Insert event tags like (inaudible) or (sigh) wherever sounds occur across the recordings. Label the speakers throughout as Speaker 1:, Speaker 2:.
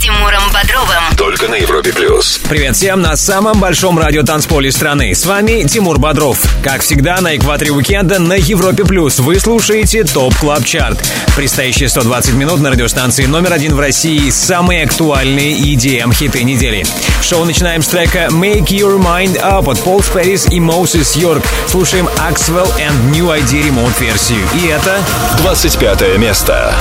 Speaker 1: Тимуром Бодровым.
Speaker 2: Только на Европе Плюс.
Speaker 3: Привет всем на самом большом радио танцполе страны. С вами Тимур Бодров. Как всегда, на экваторе уикенда на Европе Плюс вы слушаете Top Club Chart. Предстоящие 120 минут на радиостанции номер один в России самые актуальные EDM хиты недели. Шоу начинаем с трека Make Your Mind Up от Пол Спэрис и Моусис Йорк. Слушаем Axwell and New ID ремонт версию. И это
Speaker 2: 25 место.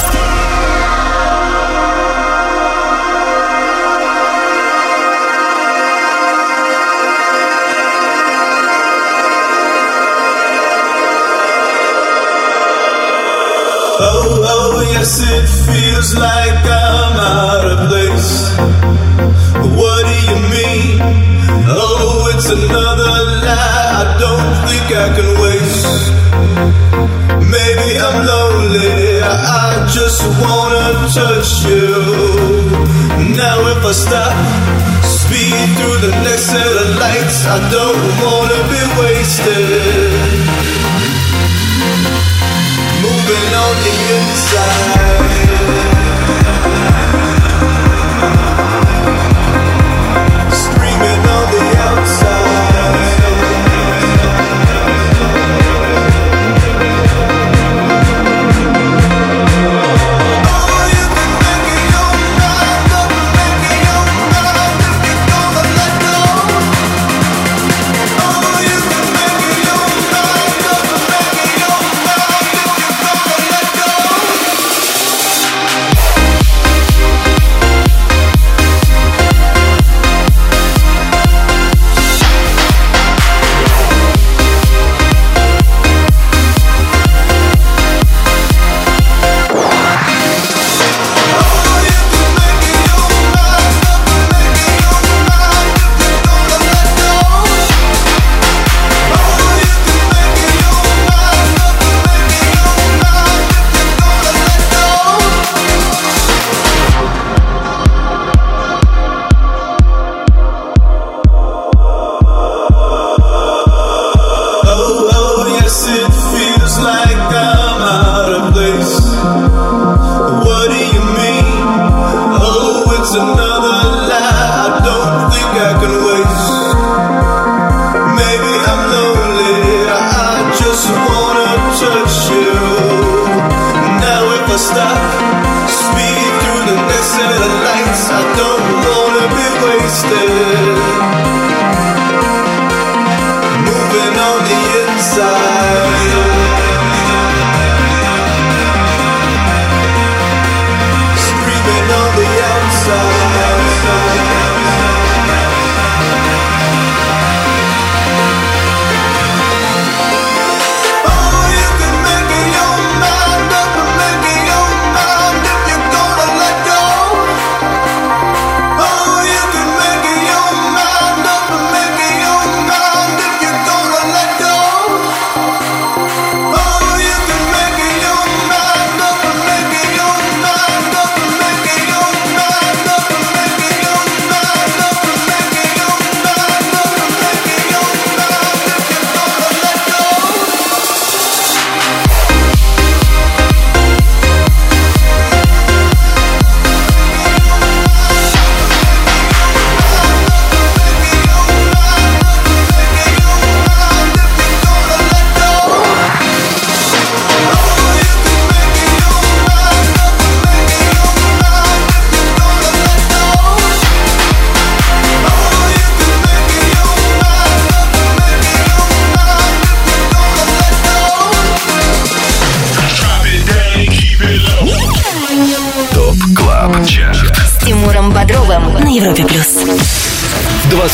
Speaker 4: Oh, oh, yes, it feels like I'm out of place. What do you mean? Oh, it's another lie I don't think I can waste. Maybe I'm lonely, I just wanna touch you. Now, if I stop, speed through the next set of lights, I don't wanna be wasted but on the inside.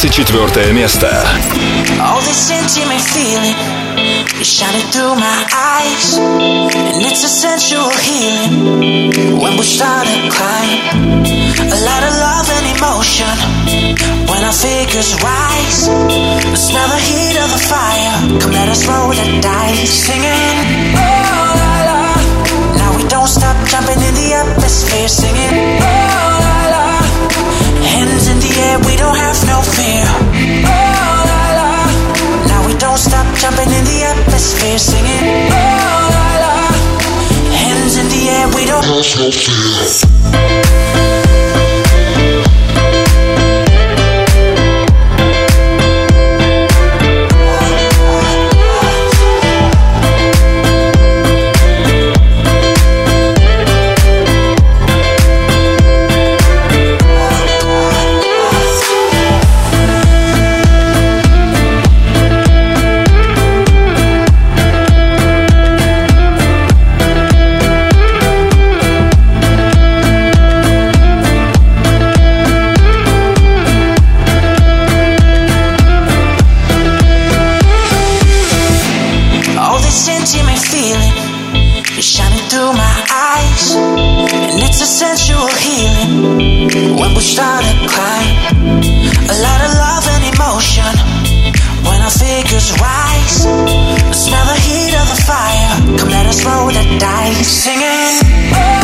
Speaker 2: 24 место.
Speaker 5: us rise. Smell the heat of the fire. Come let us roll the dice. Singing. Oh.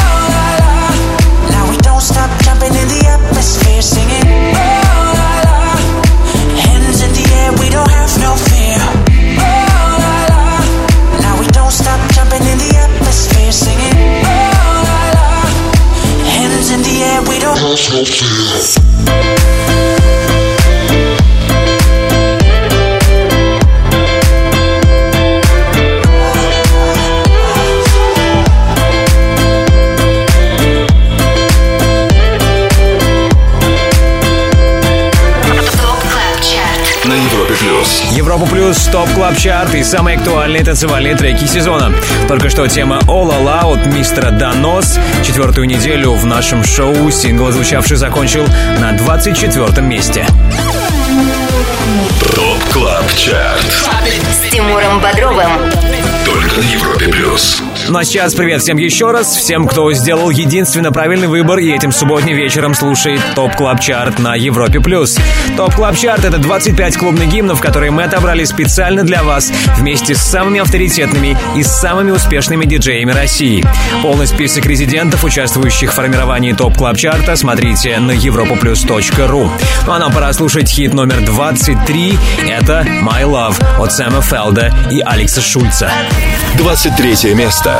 Speaker 3: Top Club Chart и самые актуальные танцевальные треки сезона. Только что тема All All от мистера Донос. Четвертую неделю в нашем шоу сингл, звучавший, закончил на 24 месте.
Speaker 2: Top Club Chart.
Speaker 1: С Тимуром Бодровым.
Speaker 2: Только на Европе Плюс.
Speaker 3: Ну а сейчас привет всем еще раз, всем, кто сделал единственно правильный выбор и этим субботним вечером слушает Top Club Chart на Европе+. плюс. Top Club Chart — это 25 клубных гимнов, которые мы отобрали специально для вас вместе с самыми авторитетными и самыми успешными диджеями России. Полный список резидентов, участвующих в формировании Top Club Chart а, смотрите на europaplus.ru. Ну а нам пора слушать хит номер 23. Это «My Love» от Сэма Фелда и Алекса Шульца.
Speaker 2: 23 место.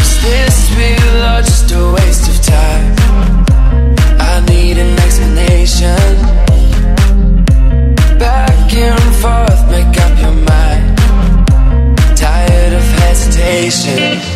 Speaker 6: Is this real or just a waste of time? I need an explanation. Back and forth, make up your mind. Tired of hesitation.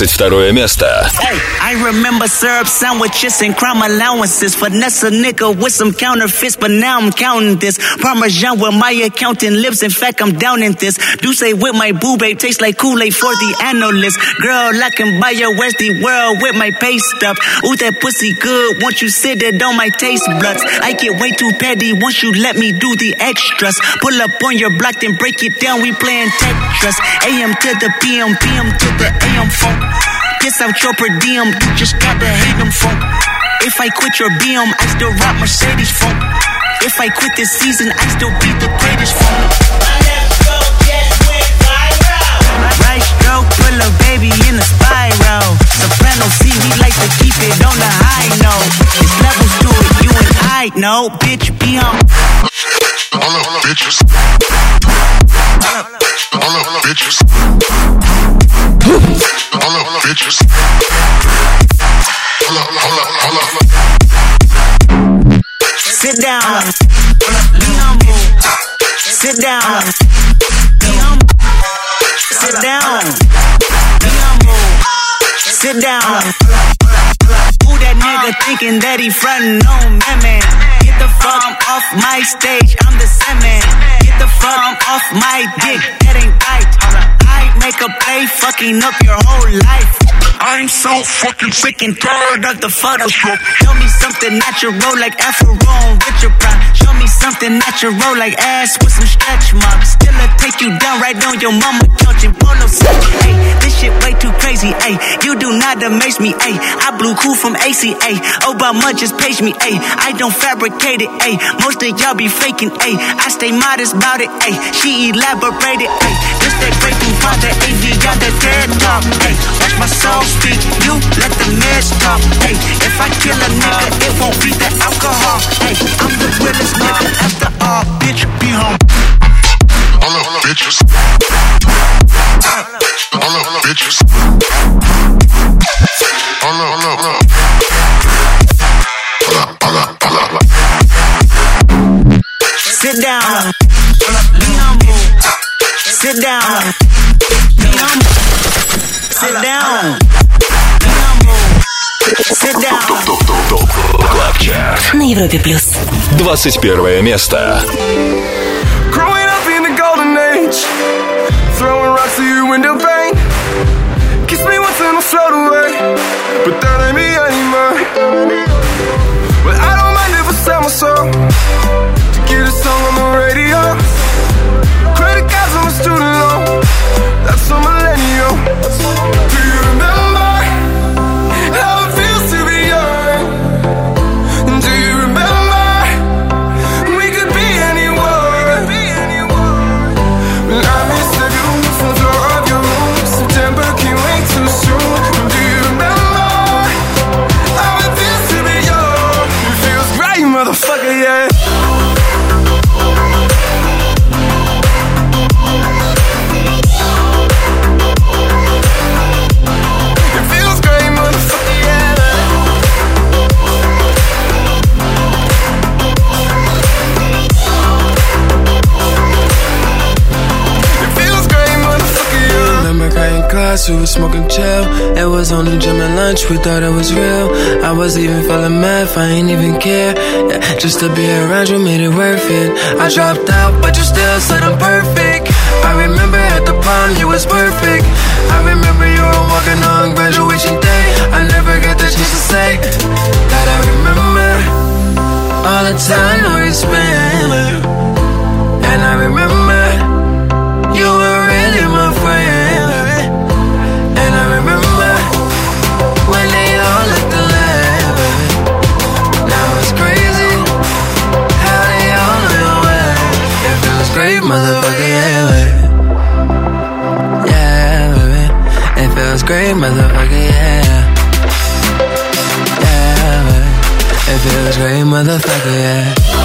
Speaker 2: 22 место.
Speaker 7: I remember syrup sandwiches and crime allowances. Finesse a nigga with some counterfeits, but now I'm counting this. Parmesan where my accountant lives. In fact, I'm down in this. Do say with my boo babe tastes like Kool-Aid for the analyst. Girl, I can buy your Westy world with my pay stuff. Ooh, that pussy good. Once you sit it on my taste buds. I get way too petty once you let me do the extras. Pull up on your block, then break it down. We playing Tetris. AM to the PM, PM to the AM funk. Piss out your per diem, you just gotta hate them funk. If I quit your BM, I still rock Mercedes funk. If I quit this season, I still be the greatest funk. A baby in a spiral. Soprano C, we like to keep it on the high note. There's levels to it, you and I know. Bitch, be on.
Speaker 8: All up, bitches. All up, bitches. All up, bitches. Hold up, hold up, hold up.
Speaker 7: Sit down. Be humble. Sit down. Sit down. Be humble. Sit down. Who that nigga thinking that he frontin' on me, man? Get the fuck off my stage, I'm the semen. Get the fuck off my dick, that ain't right. I make a play, fucking up your whole life. I'm so fucking sick and tired of the Photoshop. Show me something natural like Afro on Richard Prime. Show me something natural like ass with some stretch marks. Still I take you down right on your mama couch and polo set. Hey, this shit way too crazy. Hey, you do not amaze me. Hey, I blew cool from ACA. Obama just page me. Hey, I don't fabricate it. Hey, most of y'all be faking. Hey, I stay modest about it. Hey, she elaborated. Hey, this that great thing the AV got the TED talk. Hey, watch my soul speak. You let the meds talk. Hey, if I kill a nigga, it won't be the alcohol. Hey, I'm the realest nigga after all. Bitch, be home.
Speaker 8: All up, bitches. All up, bitches. All up, all up, all up. All up, all up, all up.
Speaker 7: Sit down. Be humble. Sit down. Be humble. Sit down. Be humble. Sit down.
Speaker 2: ТОП КЛАБ ЧАРТ.
Speaker 1: На Европе плюс.
Speaker 2: 21 место.
Speaker 9: Growing up in the golden age, throwing rocks to your window pane. Kiss me once and I'll float away, but that ain't me anymore. But I don't mind if I sell my soul to get a song on the radio. We
Speaker 6: were smoking chill. It was only gym and lunch, we thought it was real. I was even feeling math, I ain't even care. Yeah, just to be around you made it worth it. I dropped out, but you still said I'm perfect. I remember at the prom, you was perfect. I remember you were walking on graduation day. I never got the chance to say that I remember all the time we spent. And I remember feels great, motherfucker, yeah. Yeah. It feels great, motherfucker, yeah.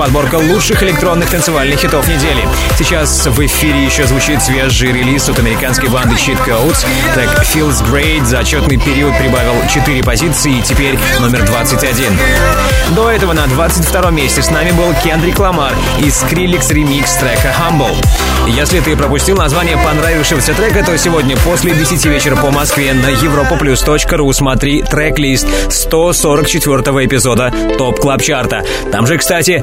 Speaker 3: Подборка лучших электронных танцевальных хитов недели. Сейчас в эфире еще звучит свежий релиз от американской банды Cheat Codes. Трек Feels Great за отчетный период прибавил 4 позиции и теперь номер 21. До этого на 22 месте с нами был Кендрик Ламар и Skrillex ремикс трека Humble. Если ты пропустил название понравившегося трека, то сегодня после 10 вечера по Москве на europaplus.ru смотри трек-лист 144 эпизода Top Club Chart а. Там же, кстати,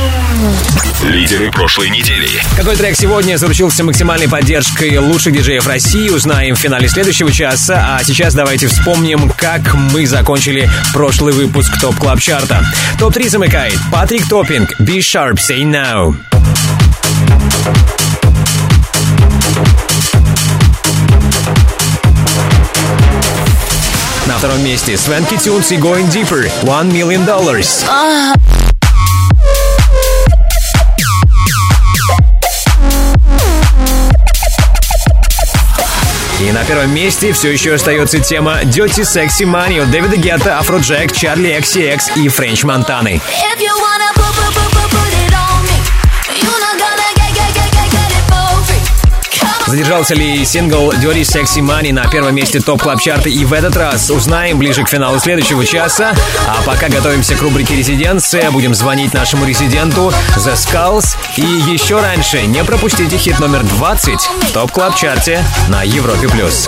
Speaker 2: Лидеры прошлой недели.
Speaker 3: Какой трек сегодня заручился максимальной поддержкой лучших диджеев России, узнаем в финале следующего часа. А сейчас давайте вспомним, как мы закончили прошлый выпуск Top Club Chart а. Топ-3 замыкает Патрик Топпинг, Be Sharp, Say Nowt. На втором месте Swanky Tunes и Going Deeper, One Million Dollars. И на первом месте все еще остается тема Dirty Sexy Money от Дэвида Гетта, Afrojack, Charli XCX и Френч Монтаны.
Speaker 10: If you wanna
Speaker 3: Задержался ли сингл Dirty Sexy Money на первом месте Top Club Chart а и в этот раз узнаем ближе к финалу следующего часа. А пока готовимся к рубрике «Резиденция», будем звонить нашему резиденту The Skulls. И еще раньше не пропустите хит номер 20 в Top Club Chart е на Европе+. плюс.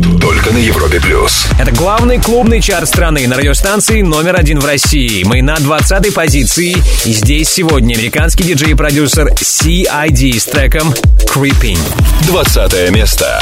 Speaker 2: Только на Европе Плюс.
Speaker 3: Это главный клубный чарт страны на радиостанции номер один в России. Мы на 20 позиции. И здесь сегодня американский диджей и продюсер CID с треком Creeping.
Speaker 2: 20 место.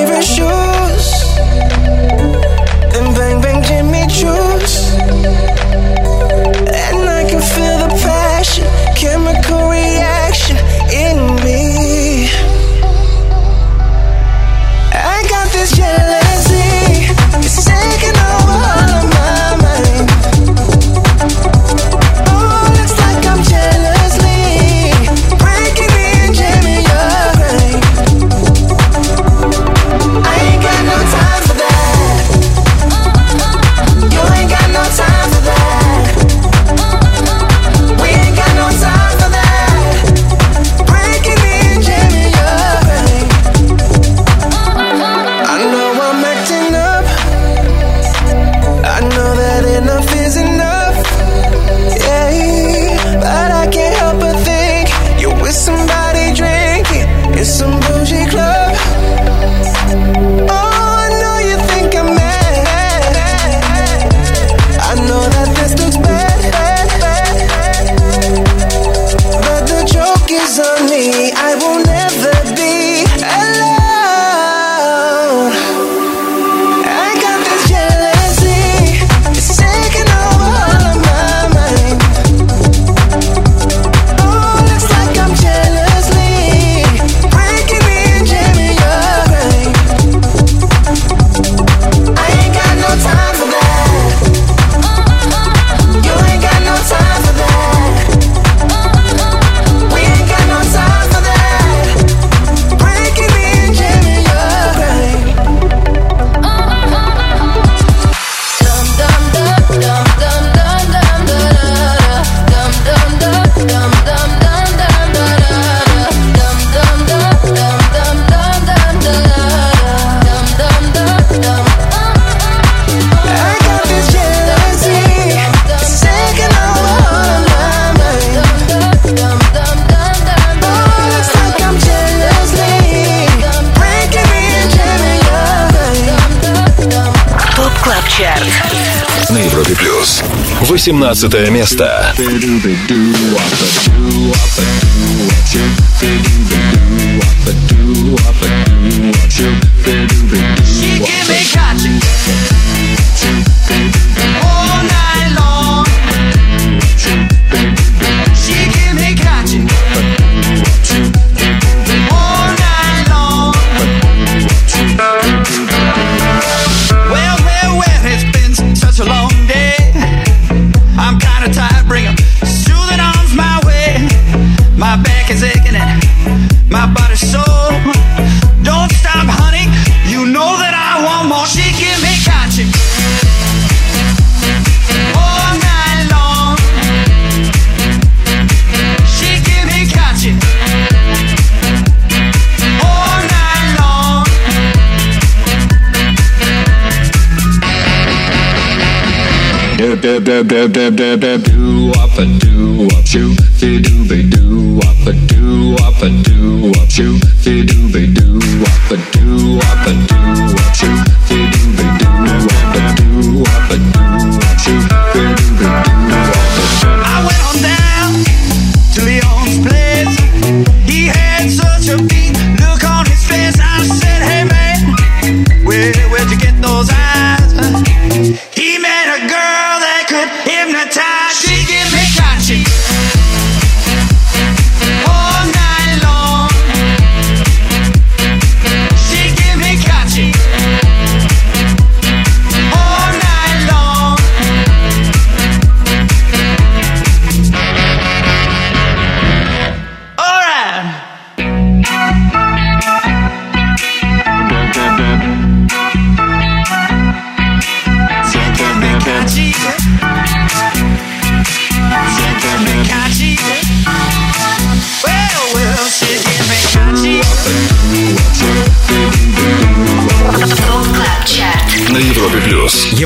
Speaker 2: 18 место.
Speaker 11: What you
Speaker 12: dab dab dab dab dab dab do up a do up shoot fi do be do up a do up a do up shoot fi do be do up a do up a do up shoot fi do be do up a do up a do up shoot fi do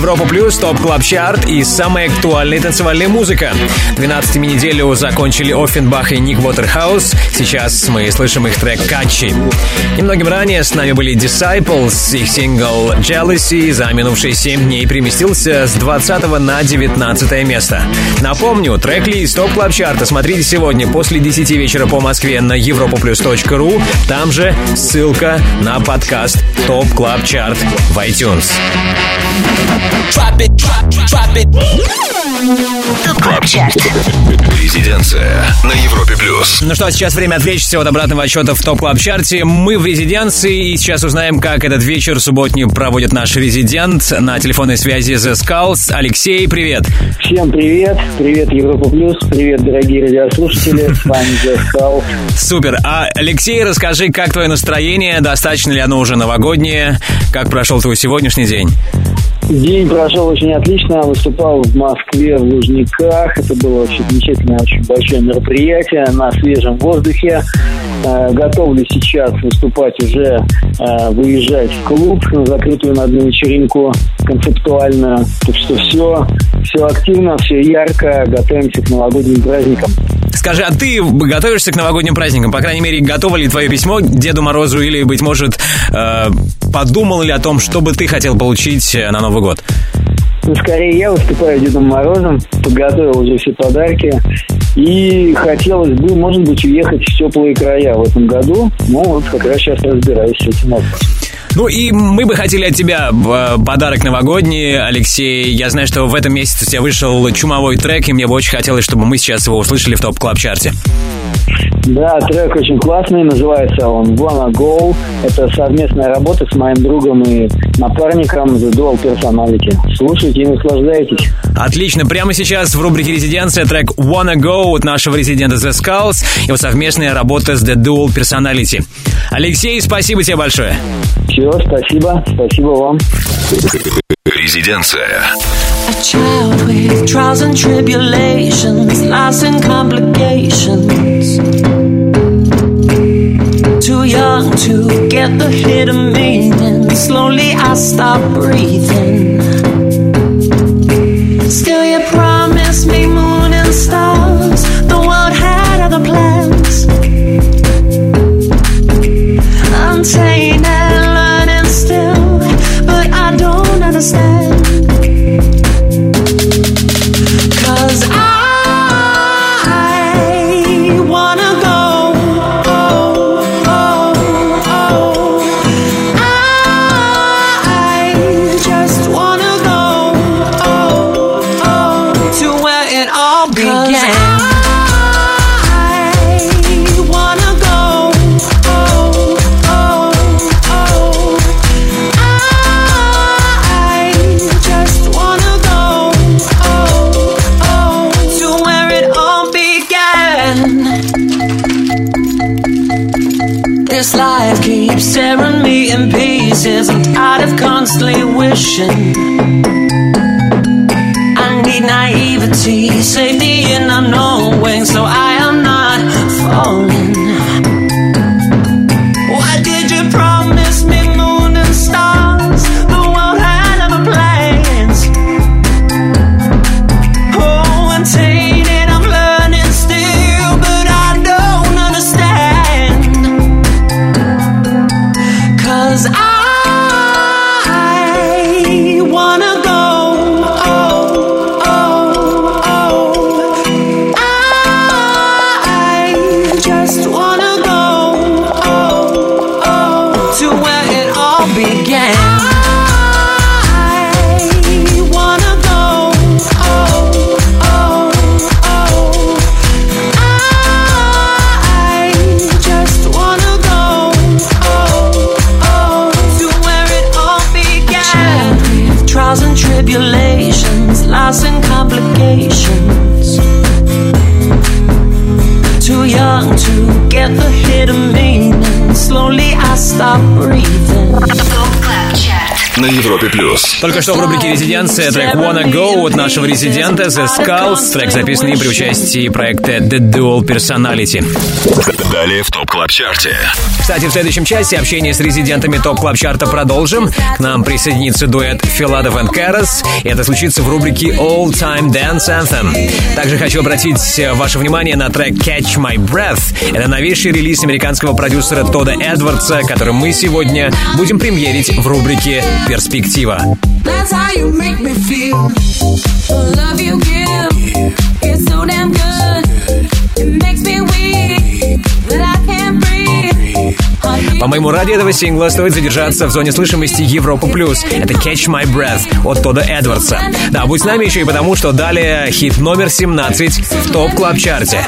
Speaker 3: Европа Плюс, Top Club Chart и самая актуальная танцевальная музыка. 12 неделю закончили Ofenbach и Ник Уотерхаус. Сейчас мы слышим их трек «Katchi». Немногим ранее с нами были Disciples. Их сингл «Jealousy» за минувшие 7 дней переместился с 20 на 19 место. Напомню, трек-лист Top Club Chart а смотрите сегодня после 10 вечера по Москве на europaplus.ru. Там же ссылка на подкаст Top Club Chart в iTunes.
Speaker 2: Drop it, drop, drop it.
Speaker 1: ТОП КЛАБ ЧАРТ.
Speaker 2: Резиденция на Европе плюс.
Speaker 3: Ну что, сейчас время отвлечься от обратного отчета в топ клаб чарте Мы в резиденции и сейчас узнаем, как этот вечер субботний проводит наш резидент. На телефонной связи The Skulls. Алексей, привет.
Speaker 13: Всем привет, привет Европа Плюс, привет дорогие радиослушатели, с вами The Skulls.
Speaker 3: Супер. А, Алексей, расскажи, как твое настроение? Достаточно ли оно уже новогоднее? Как прошел твой сегодняшний день?
Speaker 13: День прошел очень отлично, выступал в Москве в Лужниках. Это было очень замечательное, очень большое мероприятие на свежем воздухе. Э, Готовлю сейчас выступать уже, э, выезжать в клуб на закрытую на одну вечеринку концептуально. Так что все, все активно, все ярко, готовимся к новогодним праздникам.
Speaker 3: Скажи, а ты готовишься к новогодним праздникам? По крайней мере, готово ли твое письмо Деду Морозу или, быть может, э, подумал ли о том, что бы ты хотел получить э, на Новый год?
Speaker 13: Ну, скорее я выступаю Дедом Морозом, подготовил уже все подарки. И хотелось бы, может быть, уехать в теплые края в этом году. Ну, вот как раз сейчас разбираюсь с этим вопросом.
Speaker 3: Ну и мы бы хотели от тебя э, подарок новогодний, Алексей. Я знаю, что в этом месяце у тебя вышел чумовой трек, и мне бы очень хотелось, чтобы мы сейчас его услышали в топ клаб чарте
Speaker 13: Да, трек очень классный, называется он Wanna Go. Это совместная работа с моим другом и напарником The Dual Personality. Слушайте и наслаждайтесь.
Speaker 3: Отлично. Прямо сейчас в рубрике «Резиденция» трек «Wanna Go» от нашего резидента The Skulls. Его совместная работа с The Dual Personality. Алексей, спасибо тебе большое.
Speaker 13: Все, спасибо. Спасибо вам.
Speaker 2: Резиденция.
Speaker 5: A child with trials and tribulations, loss and complications. Too young to get the hidden meaning. Slowly I stop breathing. stop. 深 young to get the hidden meaning. Slowly I stop breathing.
Speaker 2: На Европе плюс.
Speaker 3: Только что в рубрике «Резиденция» трек «Wanna Go» от нашего резидента The Skulls. Трек записанный при участии проекта The Dual Personality.
Speaker 2: Далее в Top Club Chart е.
Speaker 3: Кстати, в следующем части общение с резидентами Top Club Chart а продолжим. К нам присоединится дуэт Филатов и Карас. И это случится в рубрике All Time Dance Anthem. Также хочу обратить ваше внимание на трек Catch My Breath. Это новейший релиз американского продюсера Тода Эдвардса, который мы сегодня будем премьерить в рубрике «Перспектива».
Speaker 14: That's how you make me feel. The love you give is so damn good. It makes me weak that I can't breathe.
Speaker 3: По-моему ради этого сингла стоит задержаться в зоне слышимости Европа Плюс. Это Catch My Breath от Тода Эдвардса. Да, будь с нами еще и потому, что далее хит номер 17 в Top Club Chart е.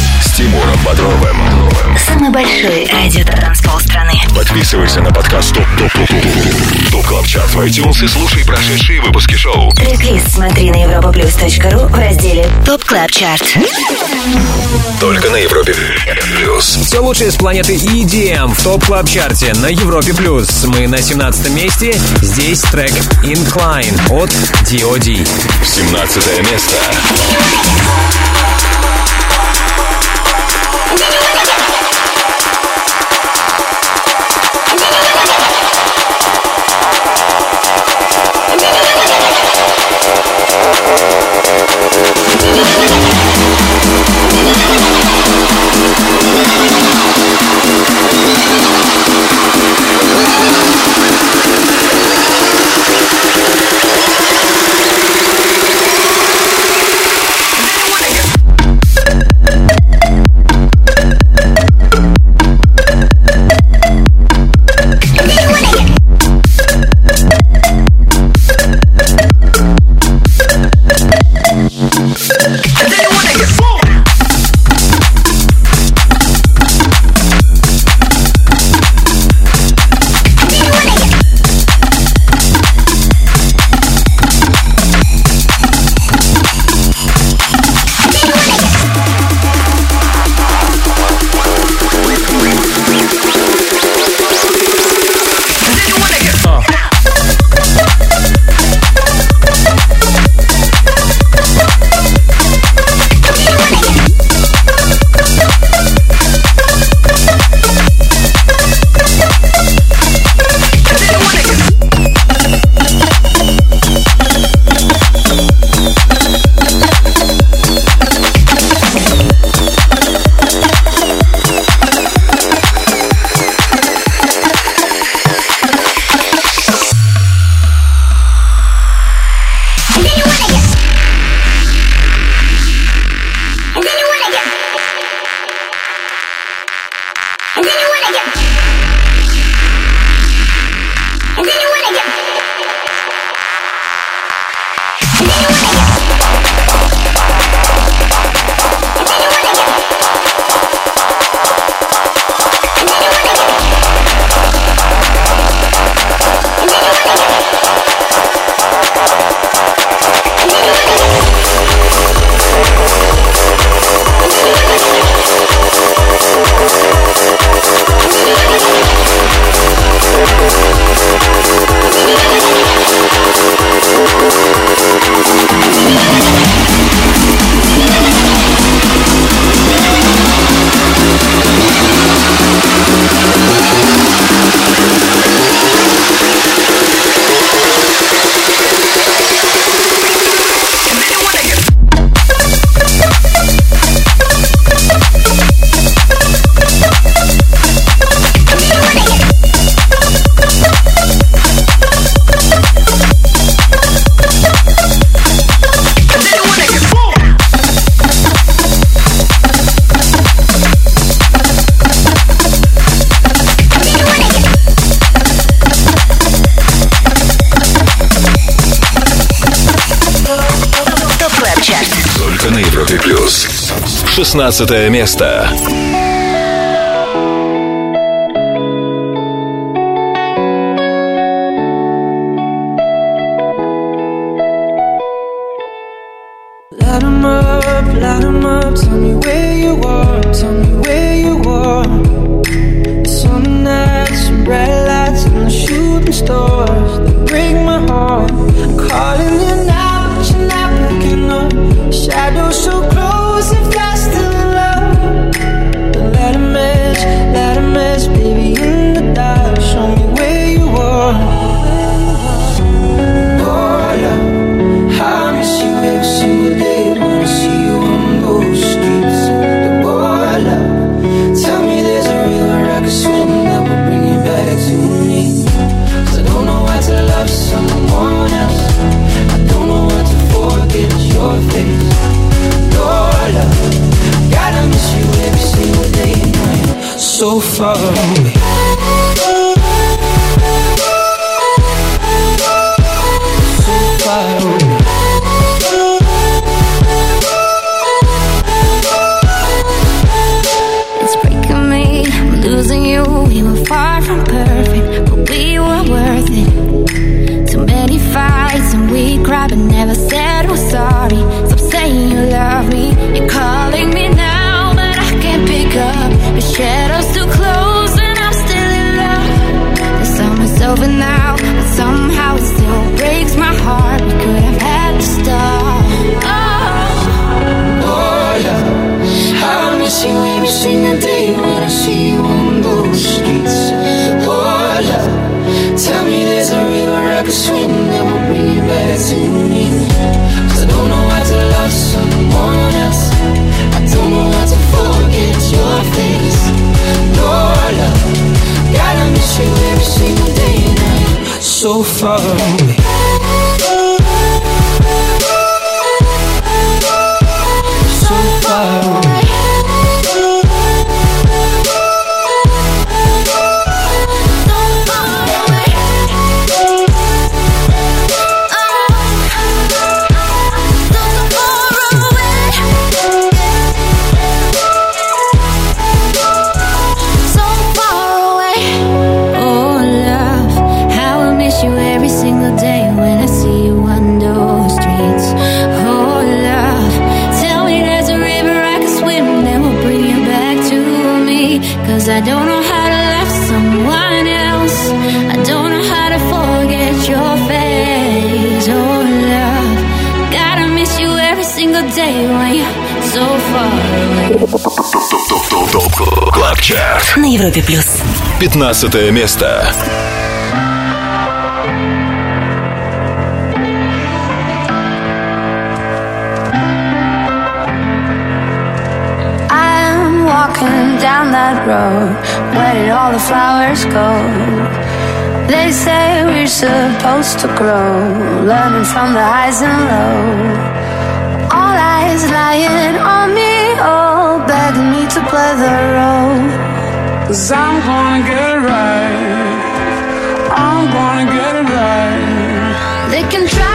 Speaker 2: С Тимуром Бодровым.
Speaker 1: Самый большой радиотанцпол страны.
Speaker 2: Подписывайся на подкаст Top Top Top Top Top Club Chart в iTunes и слушай прошедшие выпуски шоу.
Speaker 1: Трек-лист смотри на europaplus.ru в разделе Top Club Chart.
Speaker 2: Только на Европе плюс.
Speaker 3: Все лучшее с планеты EDM в Top Club Chart е на Европе Плюс. Мы на 17 месте. Здесь трек Incline от D.O.D.
Speaker 2: 17 место.
Speaker 1: ТОП (laughs)
Speaker 2: 16 место.
Speaker 10: Cried, but never said we're sorry. Stop saying you love me. You're calling me now, but I can't pick up. The shadows too close, and I'm still in love. The summer's over now, but somehow it still breaks my heart. We could have had to stop. Oh,
Speaker 6: Oh, how I miss you every single day when I see you on those streets. Oh, tell me there's a back to I don't know how to love someone else. I don't know how to forget your face. Love, miss you every single day now. you're So far away.
Speaker 1: Европе плюс.
Speaker 2: 15 место.
Speaker 10: I'm walking down that road. Where did all the flowers go? They say we're supposed to grow, learning from the highs and lows. All eyes lying on me, all begging me to play the role.
Speaker 6: Cause I'm gonna get it right. I'm gonna get it right.
Speaker 10: They can try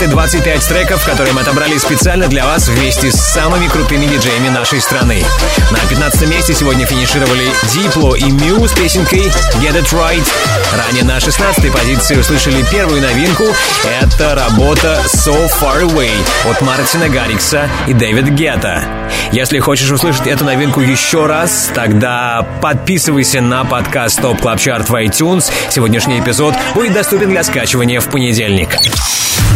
Speaker 3: Club Chart и 25 треков, которые мы отобрали специально для вас вместе с самыми крутыми диджеями нашей страны. На 15 месте сегодня финишировали Diplo и MØ с песенкой Get It Right. Ранее на 16 позиции услышали первую новинку. Это работа So Far Away от Мартина Гаррикса и Дэвид Гетта. Если хочешь услышать эту новинку еще раз, тогда подписывайся на подкаст Top Club Chart в iTunes. Сегодняшний эпизод будет доступен для скачивания в понедельник.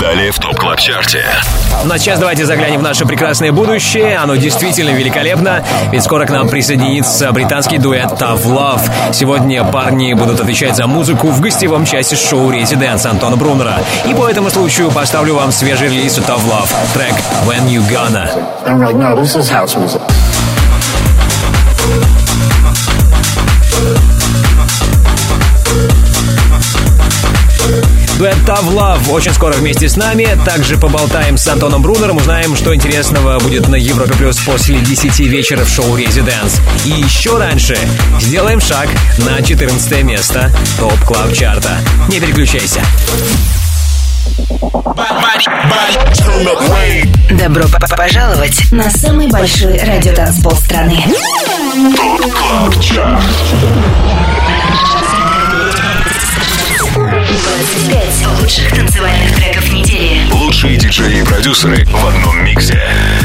Speaker 2: Далее в ТОП КЛАБ ЧАРТе.
Speaker 3: Ну а сейчас давайте заглянем в наше прекрасное будущее. Оно действительно великолепно, ведь скоро к нам присоединится британский дуэт Tough Love. Сегодня парни будут отвечать за музыку в гостевом части шоу «Резиденс» Антона Брунера. И по этому случаю поставлю вам свежий релиз Tough Love, трек «When You Gonna». Дуэт Tough Love очень скоро вместе с нами. Также поболтаем с Антоном Брунером, узнаем, что интересного будет на Европе Плюс после 10 вечера в шоу «Резиденс». И еще раньше сделаем шаг на 14 место Top Club Chart а. Не переключайся.
Speaker 1: Добро пожаловать на самый большой радиотанцпол страны. 25 лучших танцевальных треков недели.
Speaker 2: Лучшие диджеи и продюсеры в одном миксе.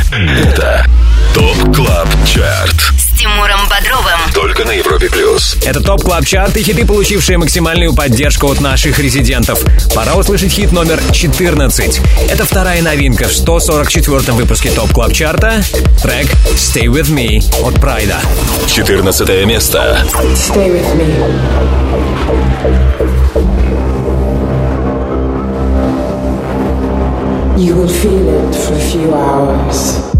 Speaker 2: Это Top Club Chart.
Speaker 1: С Тимуром Бодровым.
Speaker 2: Только на Европе Плюс.
Speaker 3: Это Top Club Chart и хиты, получившие максимальную поддержку от наших резидентов. Пора услышать хит номер 14. Это вторая новинка в 144-м выпуске Top Club Chart а. Трек «Stay With Me» от Pryda.
Speaker 2: 14 место.
Speaker 15: Stay with me. You will feel it for a few hours.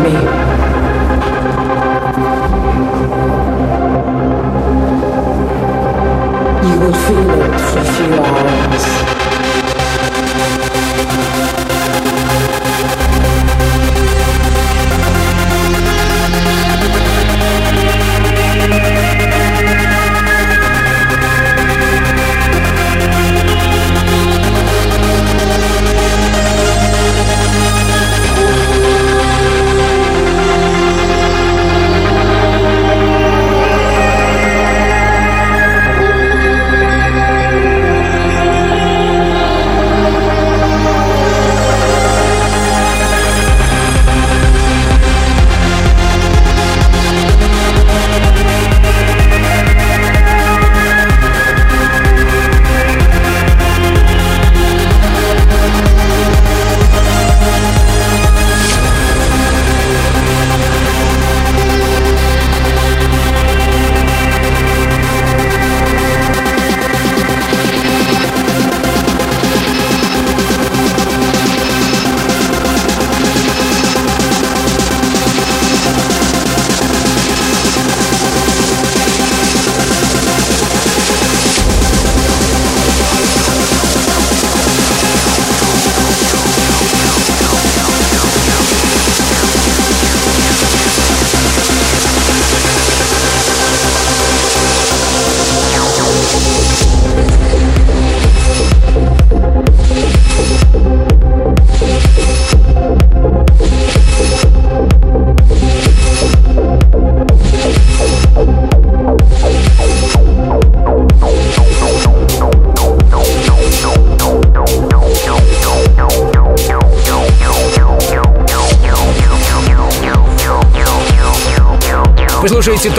Speaker 15: Me.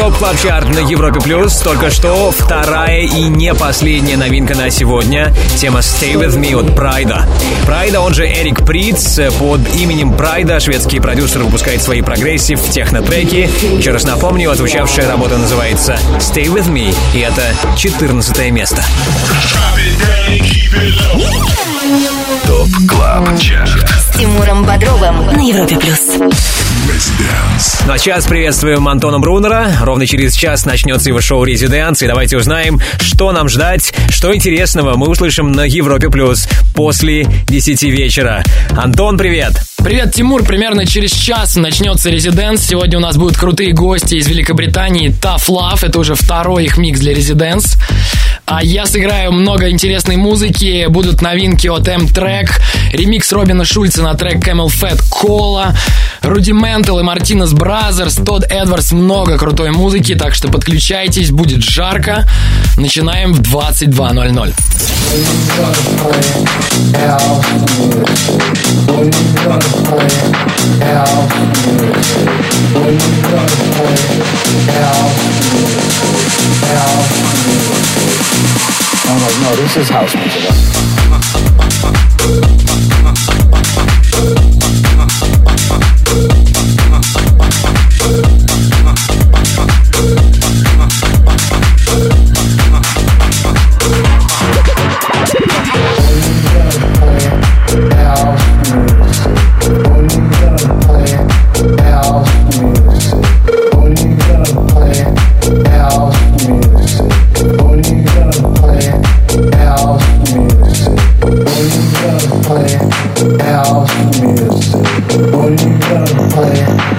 Speaker 3: Top Club Chart на Европе Плюс. Только что вторая и не последняя новинка на сегодня. Тема Stay With Me от Pryda. Pryda, он же Эрик Приц. Под именем Pryda шведский продюсер выпускает свои progressive техно-треки. Еще раз напомню, отзвучавшая работа называется Stay With Me. И это 14 место.
Speaker 2: Top Club Chart.
Speaker 1: С Тимуром Бодровым на Европе плюс.
Speaker 3: Ну а сейчас приветствуем Антона Брунера. Ровно через час начнется его шоу «Резиденс». И давайте узнаем, что нам ждать, что интересного мы услышим на Европе Плюс после 10 вечера. Антон, привет!
Speaker 16: Привет, Тимур. Примерно через час начнется Резиденс. Сегодня у нас будут крутые гости из Великобритании. Tough Love. Это уже второй их микс для Резиденс. А я сыграю много интересной музыки. Будут новинки от M-Track, ремикс Робина Шульца на трек Camel Fat Cola, Rudimental и Martinez Brothers, Тодд Эдвардс. Много крутой музыки, так что подключайтесь. Будет жарко. Начинаем в 22.00.
Speaker 17: I'm like, no, this is house music.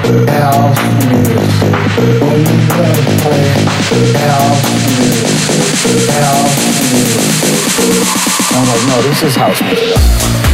Speaker 17: I'm like, no, this is house music.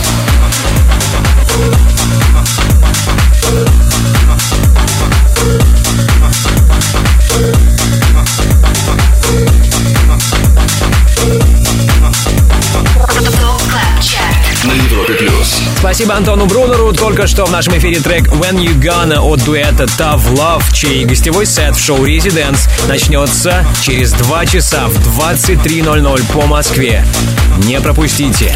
Speaker 3: Спасибо Антону Брунеру. Только что в нашем эфире трек When You Gonna от дуэта Tough Love, чей гостевой сет в шоу ResiDANCE начнется через два часа в 23.00 по Москве. Не пропустите.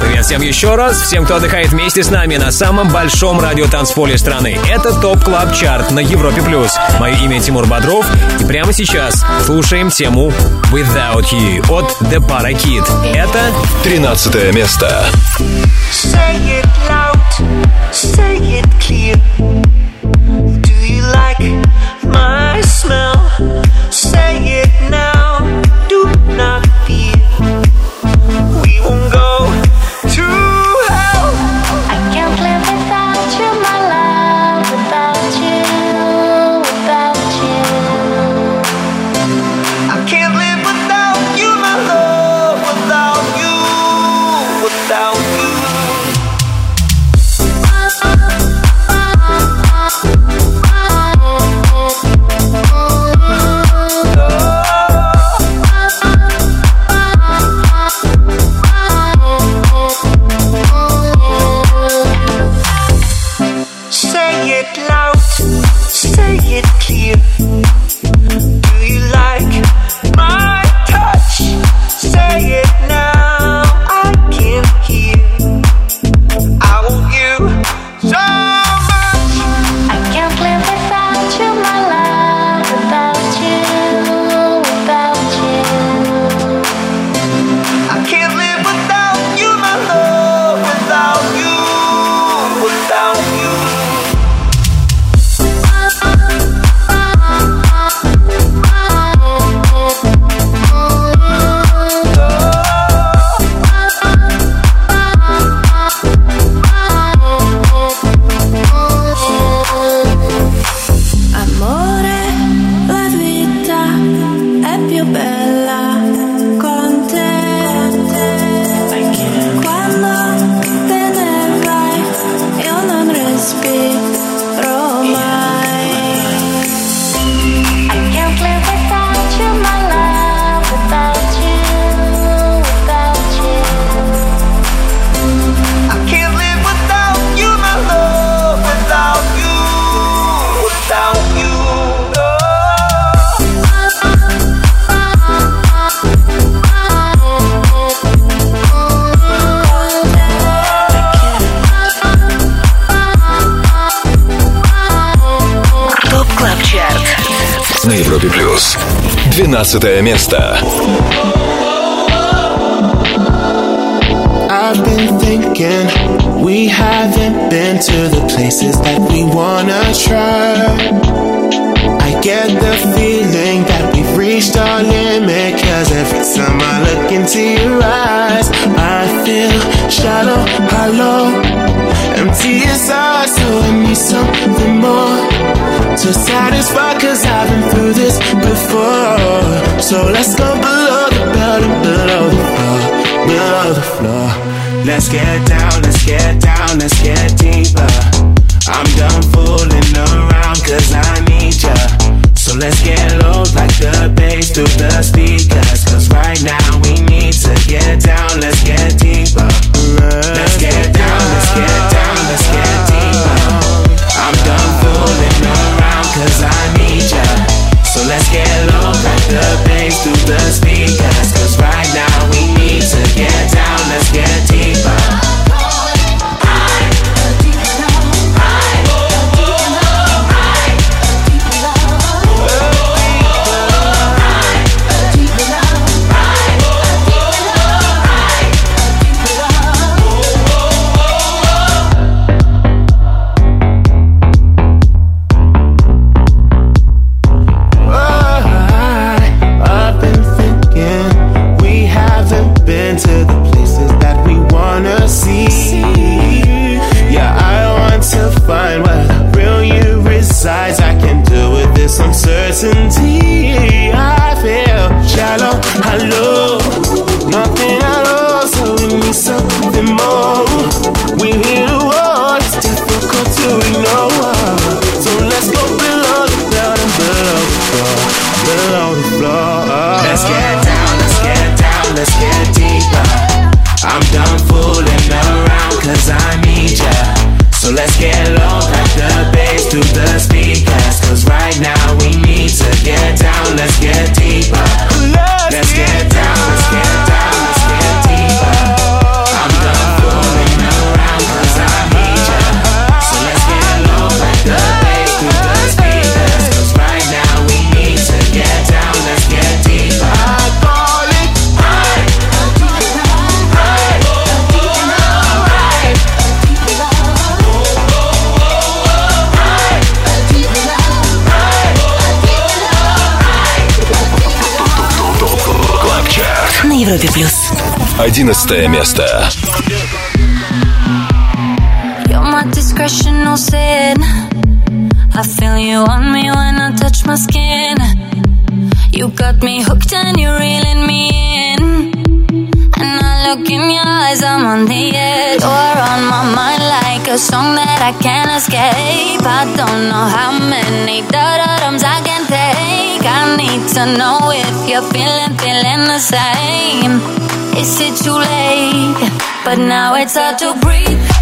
Speaker 3: Привет всем еще раз, всем, кто отдыхает вместе с нами на самом большом радиотанцполе страны. Это Top Club Chart на Европе+. плюс. Мое имя Тимур Бодров, и прямо сейчас слушаем тему Without You от The Parakit. Это
Speaker 2: 13 место.
Speaker 18: Say it loud, say it clear. Do you like my smell? Say it now, do not
Speaker 2: 15 место.
Speaker 19: I've been thinking we haven't been to the places that we wanna try. I get the feeling that we've reached our limit. Cause every time I look into your eyes, I feel shallow, hollow, empty inside. So I need something more to satisfy. Cause I've been through this before. So let's go below the bottom, below the floor, below the floor. Let's get down, let's get down, let's get deeper. I'm done fooling around, cause I need ya. So let's get low like the bass through the speakers. Cause right now we need to get down, let's get deeper.
Speaker 1: Европе плюс.
Speaker 2: Одиннадцатое место.
Speaker 10: I feel you on me when I touch my skin. You got me hooked and you're reeling me in. And I look in your eyes, I'm on the edge. You're on my mind like a song that I can't escape. I don't know how many dotums I can take. I need to know if you're feeling, feeling the same. Is it too late? But now it's hard to breathe.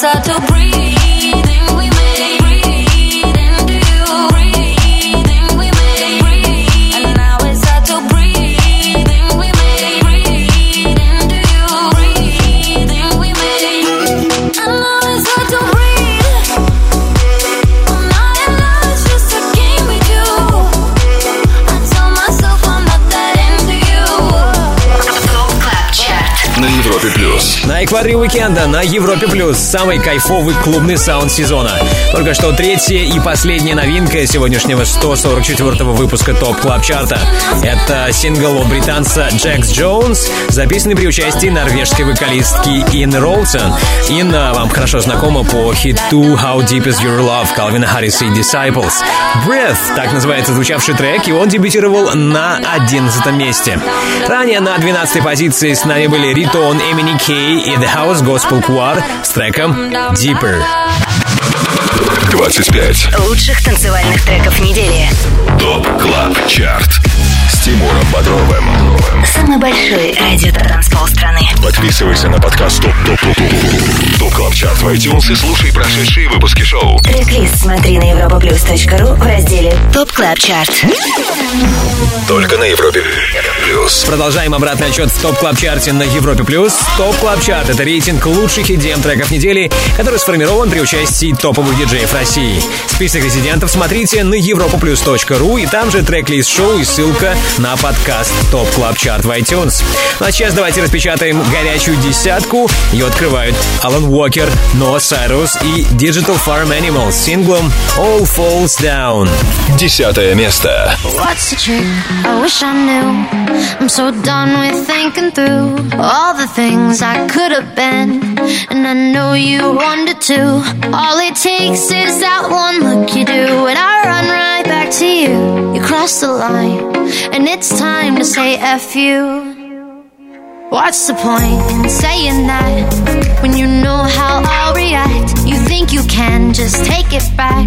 Speaker 10: start to
Speaker 2: На
Speaker 3: экваторе уикенда на Европе Плюс самый кайфовый клубный саунд сезона. Только что третья и последняя новинка сегодняшнего 144-го выпуска Top Club Chart а. Это сингл от британца Jax Jones, записанный при участии норвежской вокалистки Ina Wroldsen. Инна вам хорошо знакома по хиту How Deep Is Your Love Калвина Харриса и Disciples. Breathe, так называется звучавший трек, и он дебютировал на 11 месте. Ранее на 12 позиции с нами были Riton, MNEK и The House Gospel Choir с треком Deeper.
Speaker 2: 25.
Speaker 1: Лучших танцевальных треков недели.
Speaker 2: ТОП КЛАБ ЧАРТ с Тимуром Бодровым.
Speaker 1: Самый большой радиотанцпол страны.
Speaker 2: Подписывайся на подкаст Top Top Top Top Top Club Chart в iTunes и слушай прошедшие выпуски шоу.
Speaker 1: Трек-лист смотри на europaplus.ru в разделе Top Club Chart.
Speaker 2: Только на Европе Плюс.
Speaker 3: Продолжаем обратный отсчет в Top Club Chart е на Европе Плюс. Top Club Chart — это рейтинг лучших EDM треков недели, который сформирован при участии топовых диджеев России. Список резидентов смотрите на europaplus.ru и там же трек-лист шоу и ссылка на подкаст ТОП Клаб Чарт в iTunes. Ну а сейчас давайте распечатаем горячую десятку. Ее открывают Алан Уокер, Ноа Сайрус и Digital Farm Animals с синглом All Falls Down.
Speaker 2: Десятое место.
Speaker 10: What's the trick? I wish I knew. I'm so done with thinking through all the things I could have been. And I know you wanted to. All it takes is that one look you do, and I run right back to you. You cross the line, and it's time to say F you. What's the point in saying that when you know how I'll react? You think you can just take it back,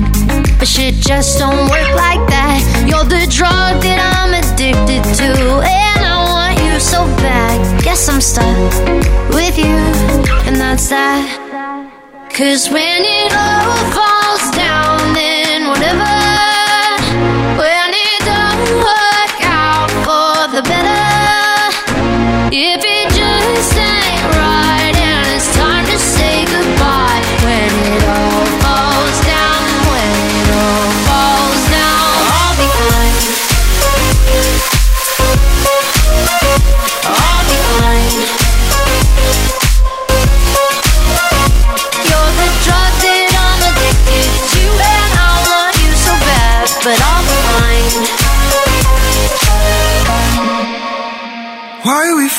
Speaker 10: but shit just don't work like that. You're the drug that I'm addicted to, and I want you so bad. Guess I'm stuck with you, and that's that. Cause when it all falls down, then whatever. When it don't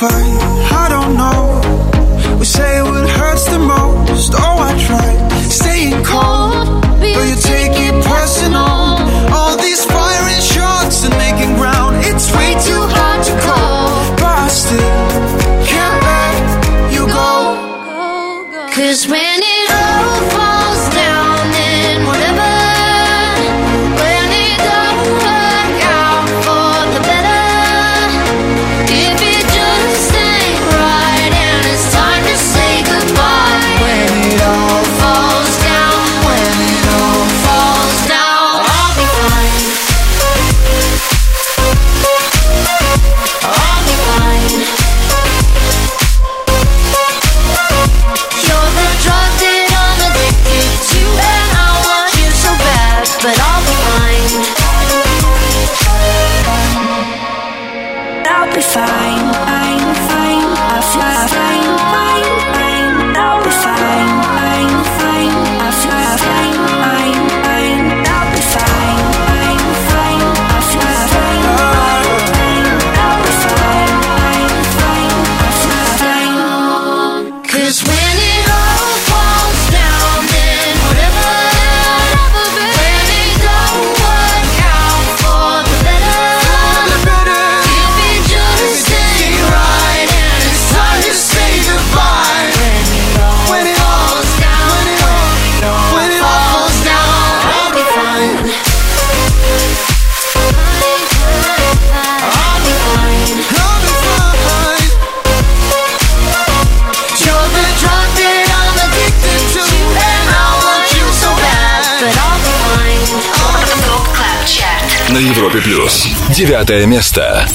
Speaker 11: fight? I don't know. We say what hurts the most. Oh, I try staying cold, but you take it personal.
Speaker 2: На Европе Плюс. Девятое место.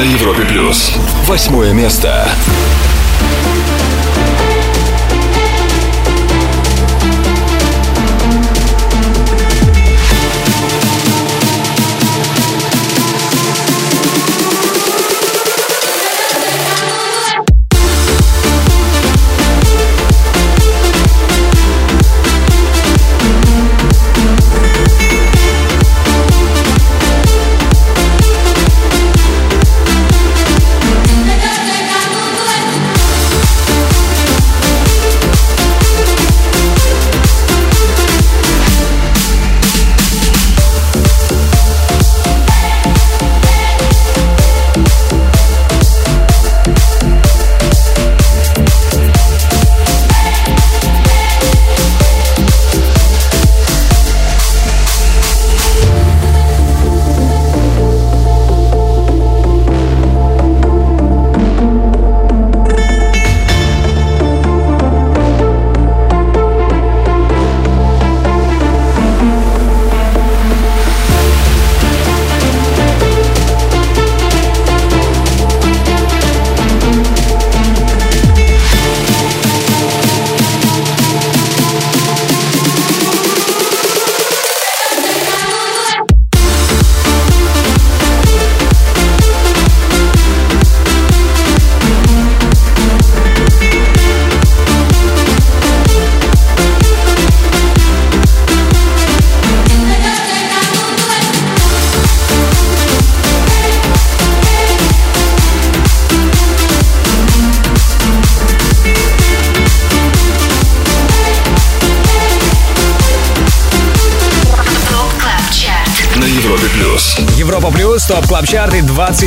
Speaker 2: На Европе плюс. Восьмое место.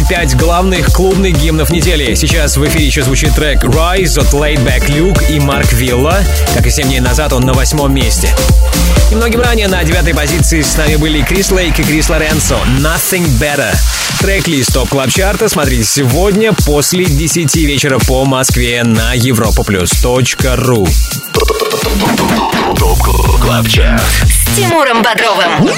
Speaker 3: Chart и 25 главных клубных гимнов недели. Сейчас в эфире еще звучит трек Rise от Laidback Luke и Mark Villa. Как и 7 дней назад он на восьмом месте. Немногим ранее на девятой позиции с нами были Крис Лейк и Крис Лоренцо. Nothing Better. Трек-лист Top Club Chart а смотрите сегодня после 10 вечера по Москве на europaplus.ru.
Speaker 2: Top Club Chart.
Speaker 1: С Тимуром Бодровым.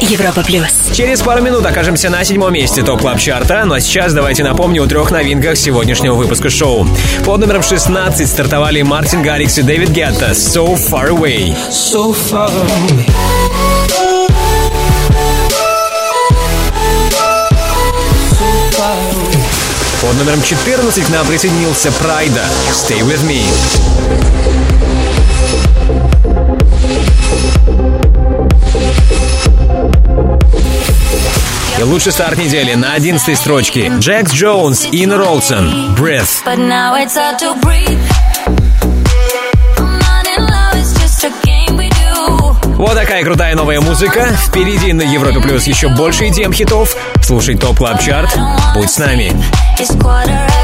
Speaker 1: Европа Плюс.
Speaker 3: Через пару минут окажемся на седьмом месте топ клаб чарта Ну а сейчас давайте напомню о трех новинках сегодняшнего выпуска шоу. Под номером 16 стартовали Мартин Гаррикс и Дэвид Гетта «So Far Away».
Speaker 6: So far away.
Speaker 3: Под номером 14 к нам присоединился Прайда «Stay With Me». Лучший старт недели на 11 строчке Jax Jones и
Speaker 14: Ina Wroldsen «Breathe».
Speaker 3: Вот такая крутая новая музыка. Впереди на Европе Плюс еще больше EDM хитов. Слушай Top Club Chart. Будь с нами.
Speaker 14: It's quarter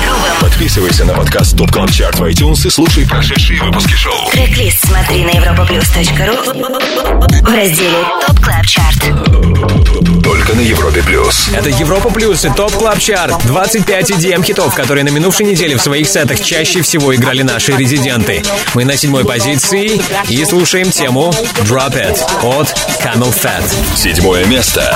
Speaker 2: Подписывайся на подкаст TOP CLUB CHART в iTunes и слушай прошедшие выпуски шоу.
Speaker 1: Трек-лист смотри на europaplus.ru в разделе TOP CLUB CHART.
Speaker 2: Только на Европе Плюс.
Speaker 3: Это Европа Плюс и TOP CLUB CHART. 25 EDM хитов, которые на минувшей неделе в своих сетах чаще всего играли наши резиденты. Мы на седьмой позиции и слушаем тему Drop It от Camel Fat.
Speaker 2: Седьмое место.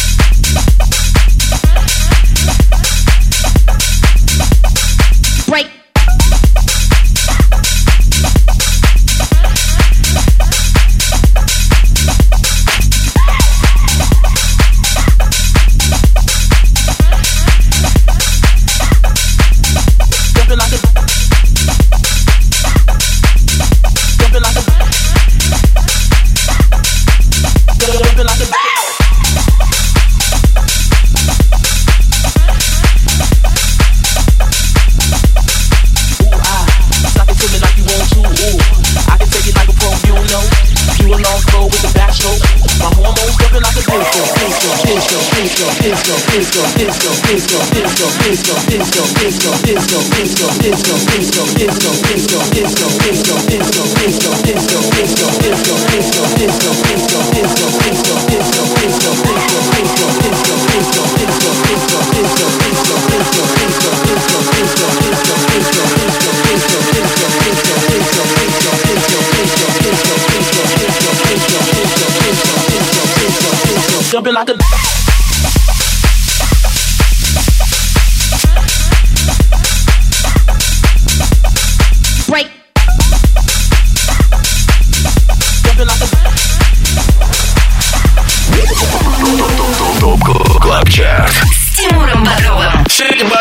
Speaker 20: Jumping like a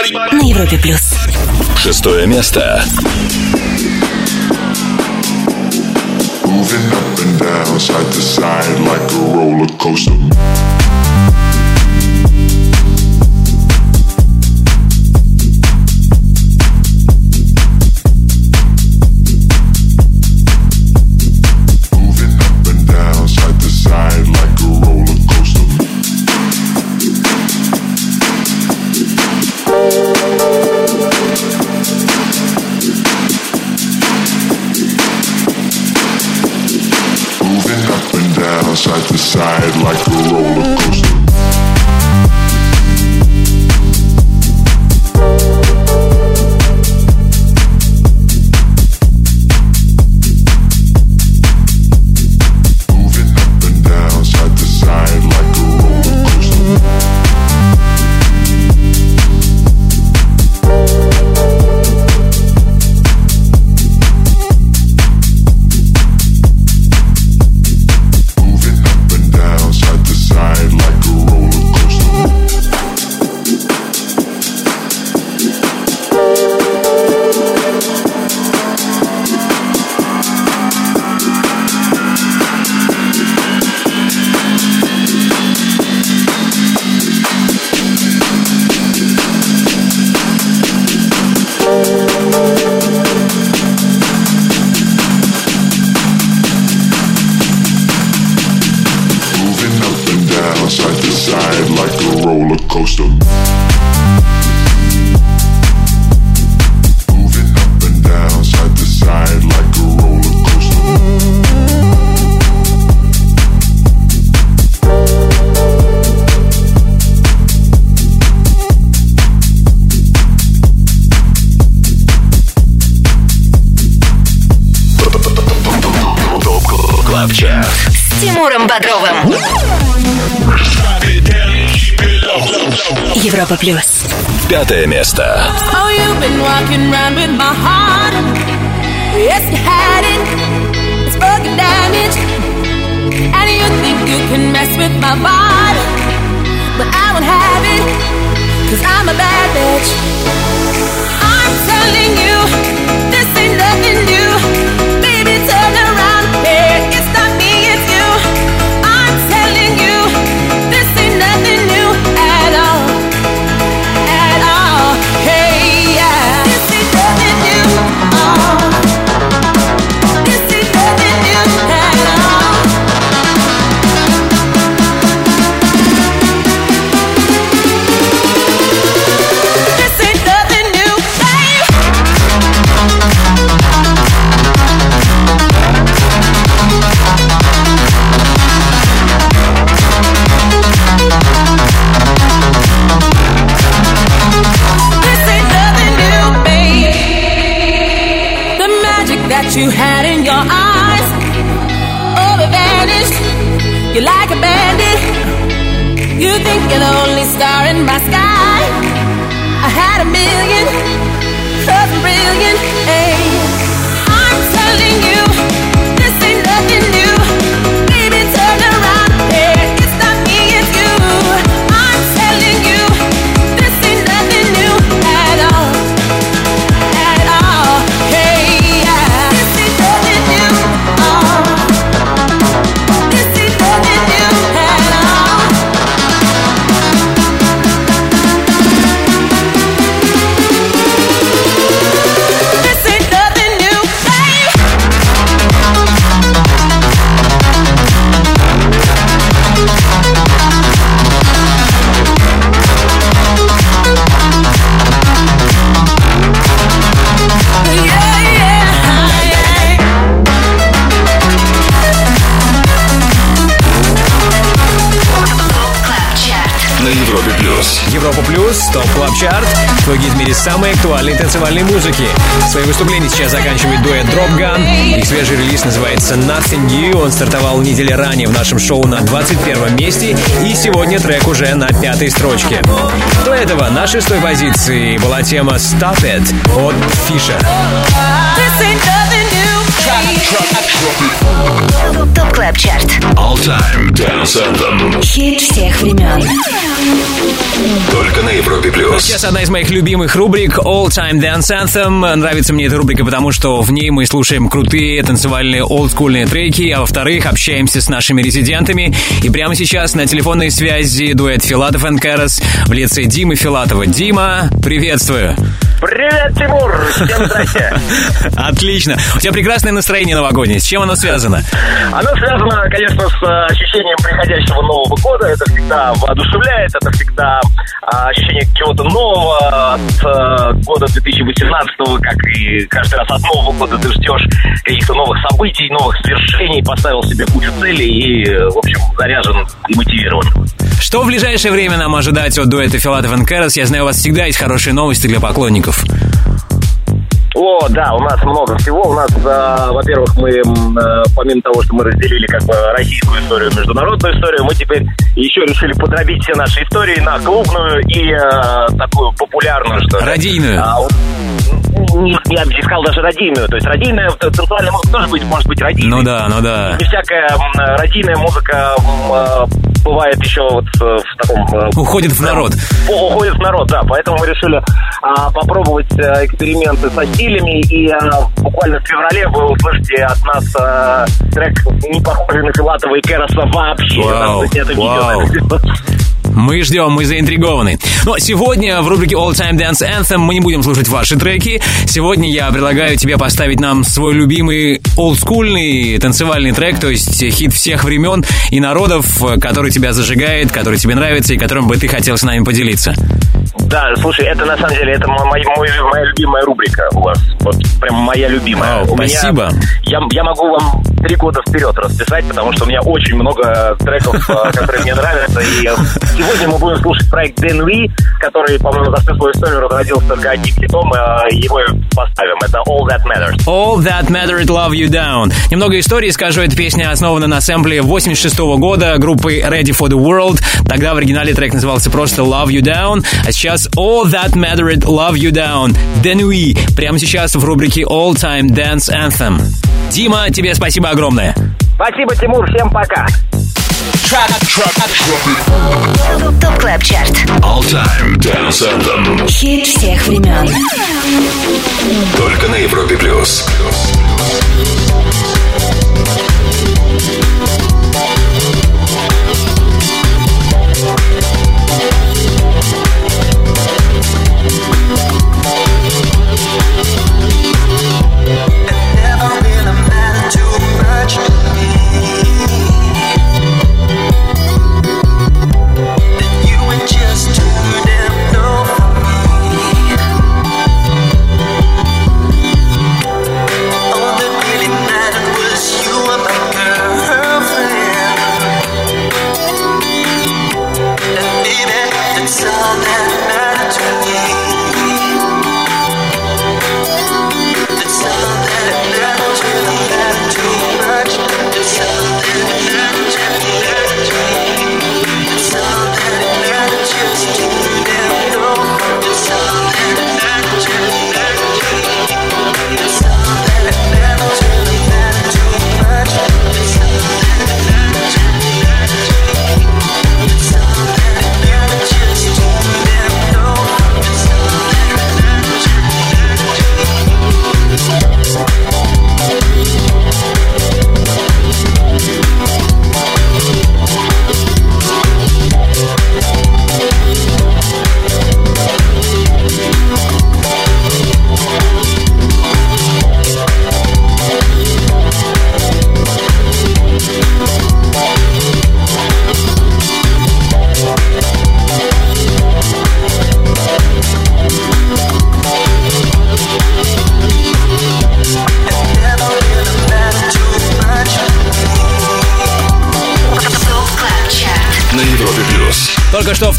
Speaker 1: На Европе Плюс.
Speaker 2: Шестое место.
Speaker 8: Moving up and down, side to side like a roller coaster.
Speaker 14: You're like a bandit. You think you're the only star in my sky. I had a million,
Speaker 3: Гид в мире самой актуальной танцевальной музыки. Свои выступления сейчас заканчивает дуэт Drop Gun. Их свежий релиз называется Nothing New. Он стартовал недели ранее в нашем шоу на 21 месте. И сегодня трек уже на пятой строчке. До этого на шестой позиции была тема Stop It от
Speaker 14: new.
Speaker 1: ТОП КЛАБ ЧАРТ.
Speaker 2: All Time Dance Anthem.
Speaker 1: Хит всех времен.
Speaker 2: Только на Европе плюс.
Speaker 3: Сейчас одна из моих любимых рубрик All Time Dance Anthem. Нравится мне эта рубрика, потому что в ней мы слушаем крутые танцевальные олдскульные треки, а во-вторых, общаемся с нашими резидентами. И прямо сейчас на телефонной связи дуэт Филатов и Карас в лице Димы Филатова. Дима, приветствую.
Speaker 21: Привет, Тимур! Всем здрасте! (laughs)
Speaker 3: Отлично. У тебя прекрасное настроение новогоднее. С чем оно связано?
Speaker 21: Оно связано, конечно, с э, ощущением приходящего Нового года. Это всегда воодушевляет, это всегда а, ощущение чего-то нового от э, года 2018, как и каждый раз от Нового года ты ждешь каких-то новых событий, новых свершений, поставил себе кучу целей и, э, в общем, заряжен и мотивирован.
Speaker 3: Что в ближайшее время нам ожидать от дуэта Филатов и Карас? Я знаю, у вас всегда есть хорошие новости для поклонников.
Speaker 21: О, да, у нас много всего. У нас, э, во-первых, мы, э, помимо того, что мы разделили как бы российскую историю, международную историю, мы теперь еще решили подробить все наши истории на клубную и э, такую популярную, что ли.
Speaker 3: Радийную.
Speaker 21: А, не, я бы не сказал даже радийную. То есть радийная, э, танцевальная музыка тоже быть, может быть радийной.
Speaker 3: Ну да, ну да.
Speaker 21: Не всякая м, радийная музыка э, бывает еще вот э, в таком... э,
Speaker 3: Уходит в народ.
Speaker 21: уходит в народ, да. Поэтому мы решили а, попробовать э, эксперименты со стилями. И а, буквально в феврале вы услышите от нас а, трек, не похожий на Филатова и Кероса вообще.
Speaker 3: Вау, вау. Мы ждем, мы заинтригованы. Но сегодня в рубрике All Time Dance Anthem мы не будем слушать ваши треки. Сегодня я предлагаю тебе поставить нам свой любимый олдскульный танцевальный трек, то есть хит всех времен и народов, который тебя зажигает, который тебе нравится и которым бы ты хотел с нами поделиться.
Speaker 21: Да, слушай, это на самом деле это мой- мой- моя любимая рубрика у вас. Вот прям моя любимая.
Speaker 3: Вау,
Speaker 21: У меня-
Speaker 3: спасибо.
Speaker 21: я, я могу вам три года вперед расписать, потому что у меня очень много треков, э, которые мне нравятся. И э, сегодня мы будем слушать проект Дэн Ви, который, по-моему, за всю свою историю разродился только одним хитом. э, Его поставим. Это All That Matters.
Speaker 3: All That Mattered Love You Down. Немного истории скажу, эта песня основана на сэмпле 86 года группы Ready for the World. Тогда в оригинале трек назывался просто Love You Down, а сейчас All That Mattered Love You Down. Денуи. Прямо сейчас в рубрике All Time Dance Anthem. Дима, тебе спасибо огромное.
Speaker 21: Спасибо, Тимур. Всем пока.
Speaker 1: ТОП КЛАБ ЧАРТ.
Speaker 2: All Time Dance Anthem.
Speaker 1: Хит всех времен.
Speaker 2: Только на Европе плюс.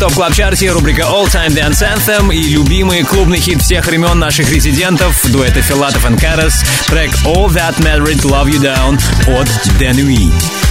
Speaker 3: Топ клаб чарте рубрика All Time Dance Anthem и любимый клубный хит всех времен наших резидентов дуэта Филатов и Карас трек All That Mattered Love You Down от Denui.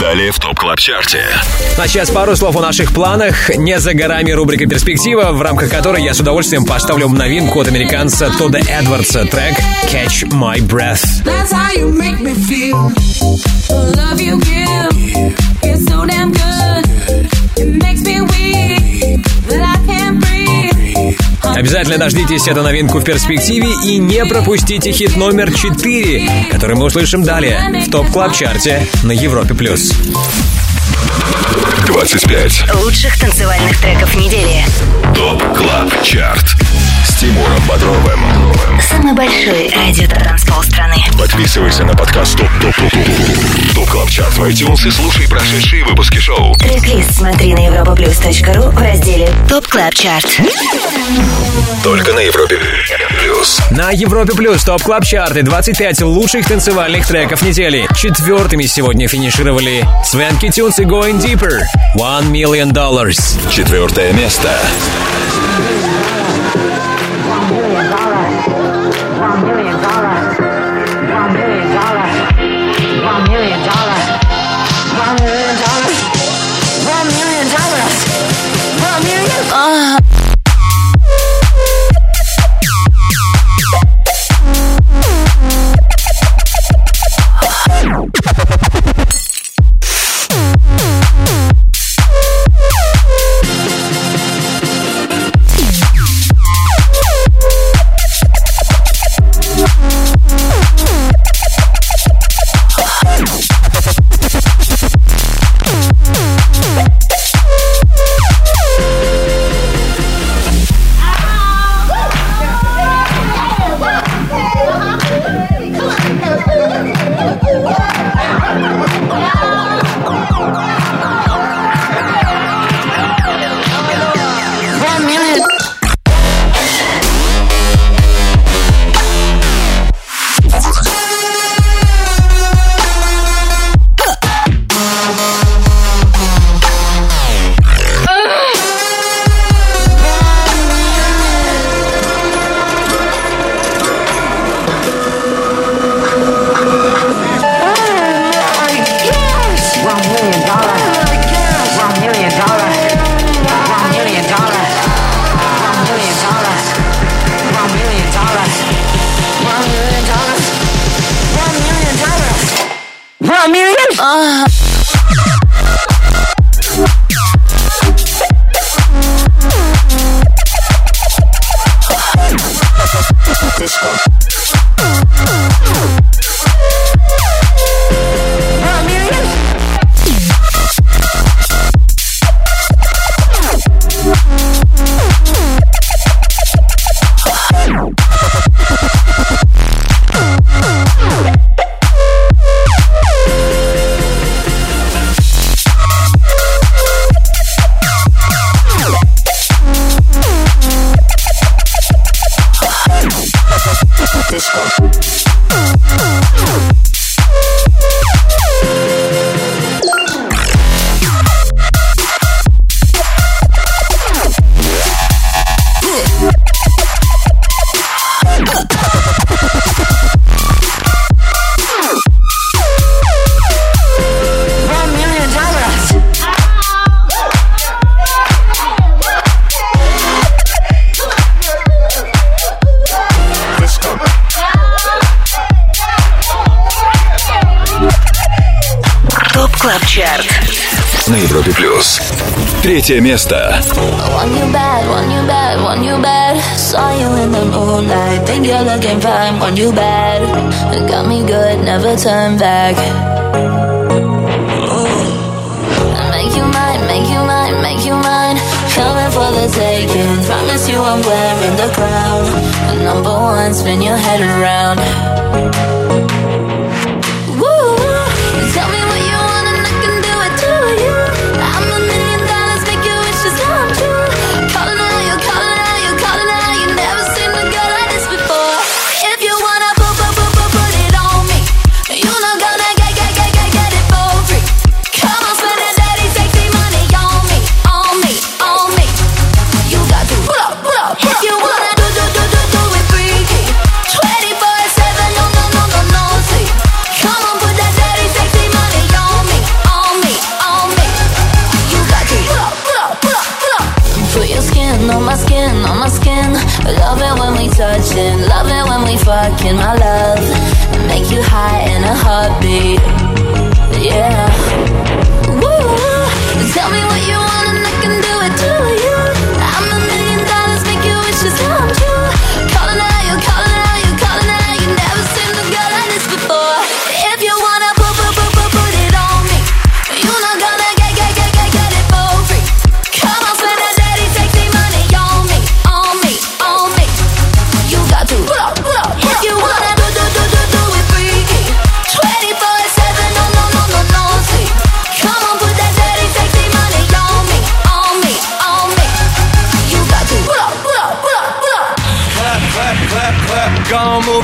Speaker 2: Далее в ТОП КЛАБ ЧАРТе.
Speaker 3: А сейчас пару слов о наших планах. Не за горами рубрика «Перспектива», в рамках которой я с удовольствием поставлю новинку от американца Тодда Эдвардса трек «Catch My Breath».
Speaker 14: That's how you make me feel. The love you give is so damn good. It makes me weak that I.
Speaker 3: Обязательно дождитесь эту новинку в перспективе и не пропустите хит номер 4, который мы услышим далее в TOP CLUB Чарте на Европе+. плюс.
Speaker 2: 25
Speaker 1: Лучших танцевальных треков недели.
Speaker 2: TOP CLUB CHART с Тимуром Бодровым.
Speaker 1: Самый большой радиотанцпол страны.
Speaker 2: Подписывайся на подкаст TOP TOP TOP TOP TOP CLUB CHART в iTunes и слушай прошедшие выпуски шоу.
Speaker 1: Трек-лист смотри на europaplus.ru в разделе TOP CLUB CHART.
Speaker 2: Только на Европе Плюс.
Speaker 3: На Европе Плюс TOP CLUB Чарты 25 лучших танцевальных треков недели. Четвертыми сегодня финишировали Swanky Tunes и Going Deeper. One Million Dollars.
Speaker 2: Четвертое место.
Speaker 1: 你这个
Speaker 2: 眼扎 Uh. Третье место.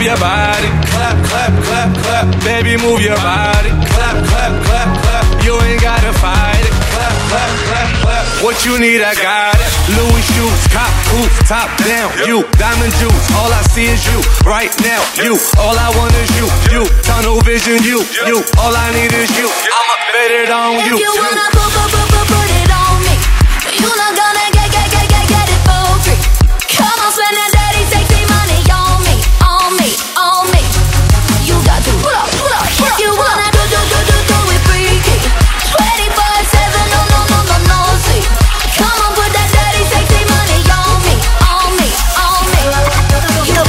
Speaker 10: your
Speaker 11: body. Clap, clap, clap, clap. Baby, move your body. Clap, clap, clap, clap. You ain't gotta fight it. Clap, clap, clap, clap. What you need, I got it. Louis shoes, cop boots, top down. You, diamond juice. All I see is you right now. You, all I want is you. You, tunnel vision. You, you. All I need is you. I'ma bet it on you.
Speaker 22: If you wanna, boom, boom, boom,
Speaker 10: boom.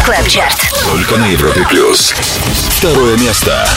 Speaker 10: Клаб Чарт.
Speaker 14: Только на Европе Плюс. Второе место.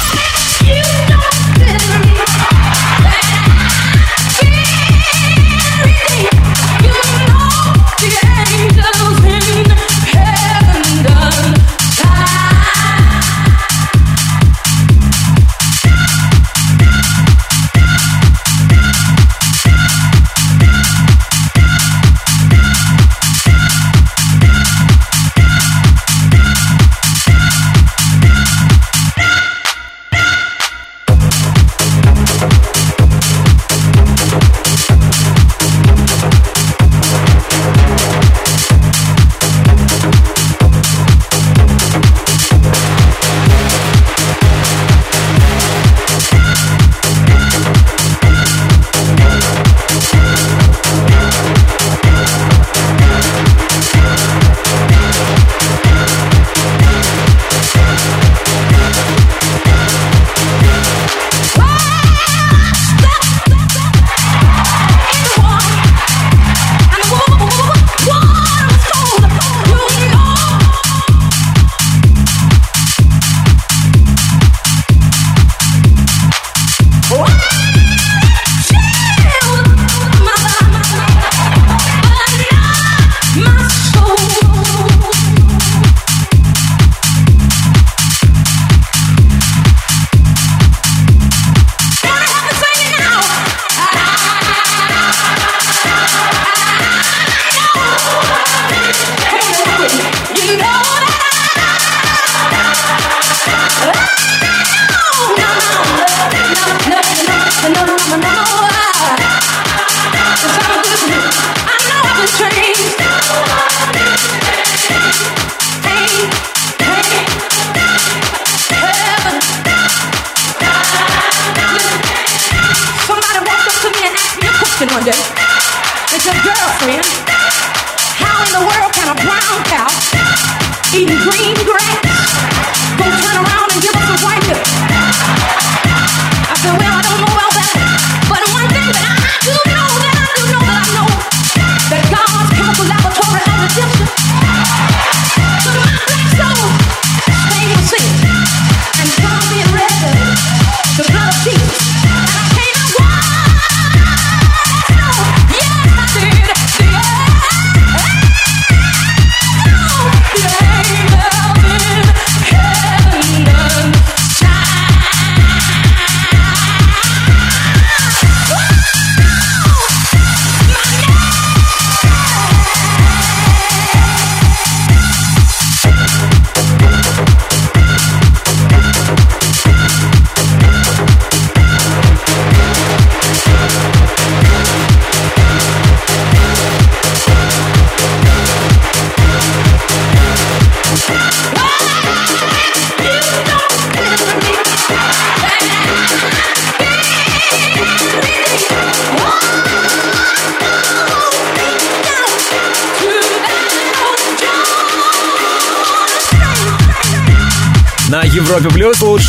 Speaker 3: Eat green, green.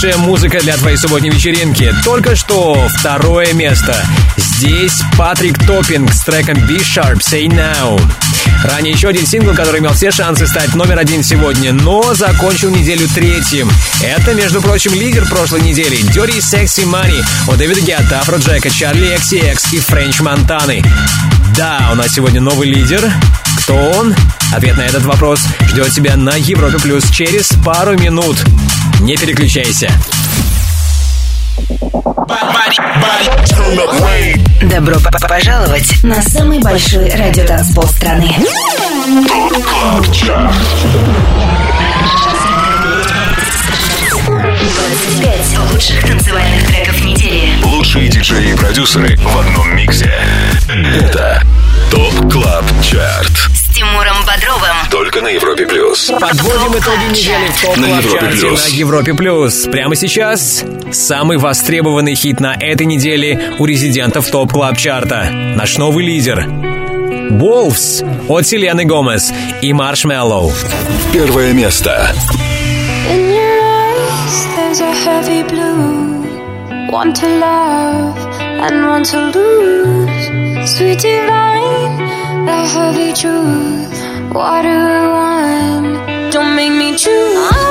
Speaker 3: Лучшая музыка для твоей субботней вечеринки. Только что второе место. Здесь Патрик Топпинг с треком B-Sharp Say Now. Ранее еще один сингл, который имел все шансы стать номер один сегодня, но закончил неделю третьим. Это, между прочим, лидер прошлой недели Dirty Sexy Money у Дэвида Гетта, Афроджека, Чарли XCX и Френч Монтаны. Да, у нас сегодня новый лидер. Кто он? Ответ на этот вопрос ждет тебя на Европе Плюс через пару минут. Не переключайся.
Speaker 1: Добро п- п- пожаловать на самый большой радиотанцпол страны. 25 лучших танцевальных треков недели.
Speaker 2: Лучшие диджеи и продюсеры в одном миксе. Это TOP
Speaker 1: CLUB CHART. Бодровым.
Speaker 2: Только на Европе Плюс.
Speaker 3: Подводим итоги недели в топ
Speaker 2: На Европе Плюс.
Speaker 3: на Европе Плюс. Прямо сейчас самый востребованный хит на этой неделе у резидентов TOP CLUB чарта. Наш новый лидер. Wolves от Селены Гомес и Marshmello.
Speaker 2: Первое место.
Speaker 10: In your eyes, there's a heavy blue. One to love and one to lose. Sweet divine, the heavy truth. What do? Don't make me choose.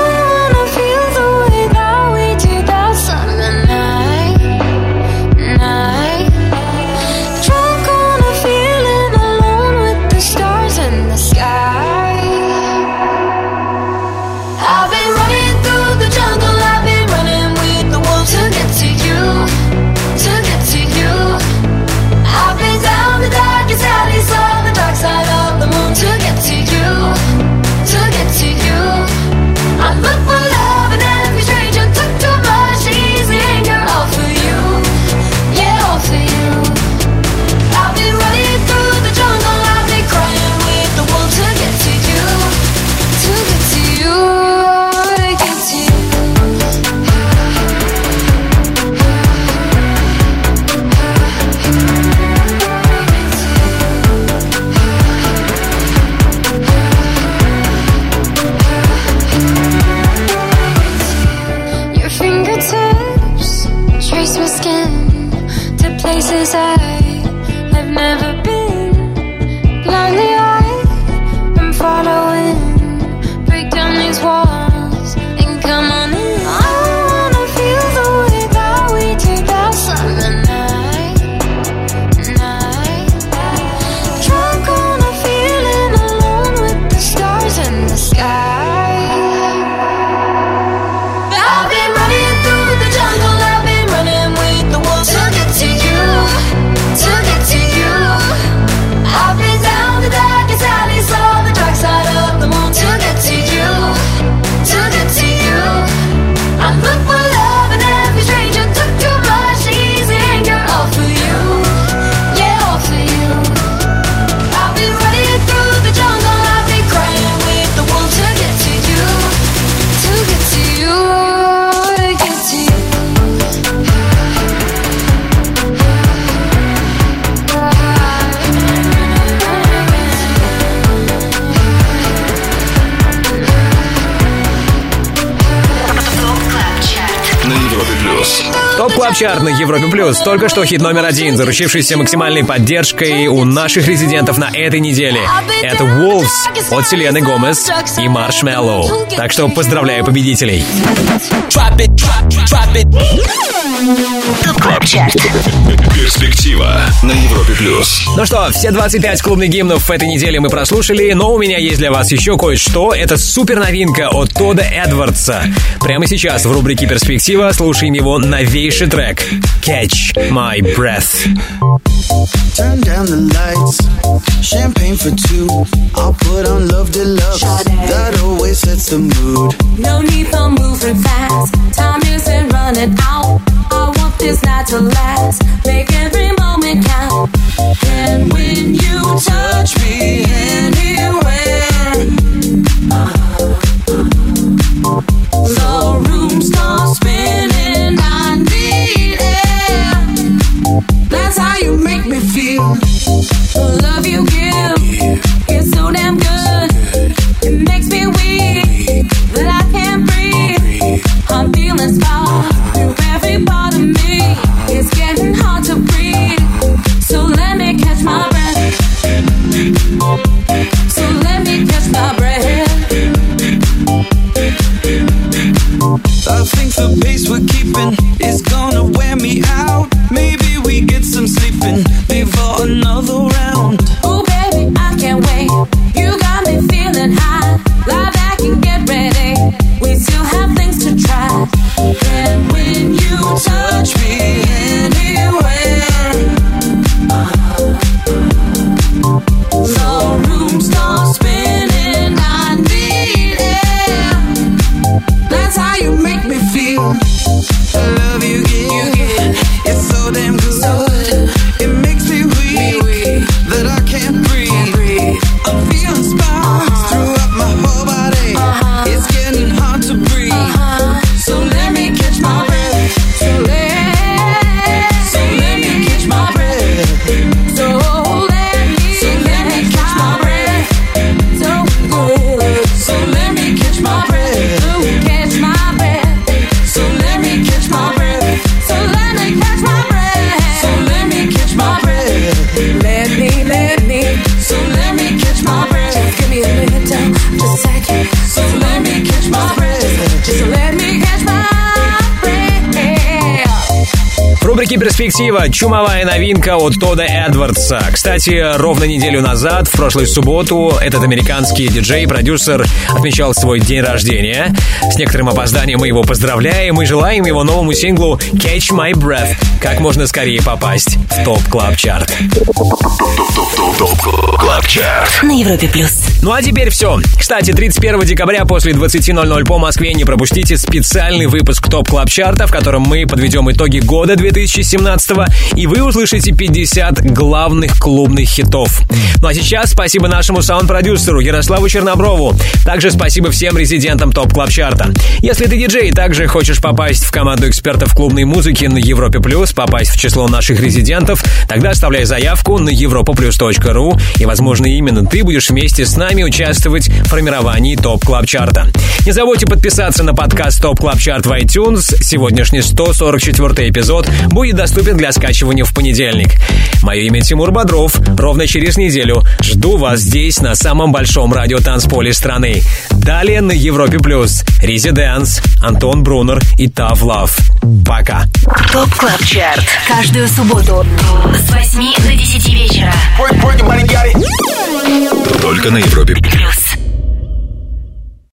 Speaker 3: Что хит номер один, заручившийся максимальной поддержкой у наших резидентов на этой неделе. Это Wolves от Селены Гомес и Маршмеллоу. Так что поздравляю победителей.
Speaker 1: Топ Чарт.
Speaker 2: Перспектива на Европе Плюс.
Speaker 3: Ну что, все 25 клубных гимнов этой неделе мы прослушали, но у меня есть для вас еще кое-что. Это супер новинка от Тода Эдвардса. Прямо сейчас в рубрике «Перспектива» слушаем его новейший трек «Catch My Breath».
Speaker 11: Turn down the lights, champagne for two. I'll put on love deluxe. That always sets the mood.
Speaker 14: No need for moving fast. Time isn't running out. I want this night to last. Make every moment count. And when you touch me anywhere, the room starts spinning. I need. That's how you make me feel. The love you give is so damn good.
Speaker 3: «Перспектива» чумовая новинка от Тода Эдвардса. Кстати, ровно неделю назад, в прошлую субботу, этот американский диджей и продюсер отмечал свой день рождения. С некоторым опозданием мы его поздравляем и желаем его новому синглу «Catch My Breath» как можно скорее попасть в TOP
Speaker 2: CLUB CHART.
Speaker 1: На Европе плюс.
Speaker 3: Ну а теперь все. Кстати, 31 декабря после 20.00 по Москве не пропустите специальный выпуск TOP CLUB Чарта, в котором мы подведем итоги года 2017 и вы услышите 50 главных клубных хитов. Ну а сейчас спасибо нашему саунд-продюсеру Ярославу Черноброву. Также спасибо всем резидентам TOP CLUB Чарта. Если ты диджей и также хочешь попасть в команду экспертов клубной музыки на Европе Плюс, попасть в число наших резидентов, тогда оставляй заявку на europaplus.ru и, возможно, именно ты будешь вместе с нами участвовать в формировании TOP CLUB Чарта. Не забудьте подписаться на подкаст TOP CLUB CHART в iTunes. Сегодняшний 144 эпизод будет доступен для скачивания в понедельник. Мое имя Тимур Бодров. Ровно через неделю жду вас здесь, на самом большом радиотанцполе страны. Далее на Европе Плюс. ResiDANCE, Антон Брунер и Tough Love. Пока.
Speaker 1: TOP CLUB CHART. Каждую субботу с 8 до 10 вечера.
Speaker 2: Только на Европе.
Speaker 1: Плюс.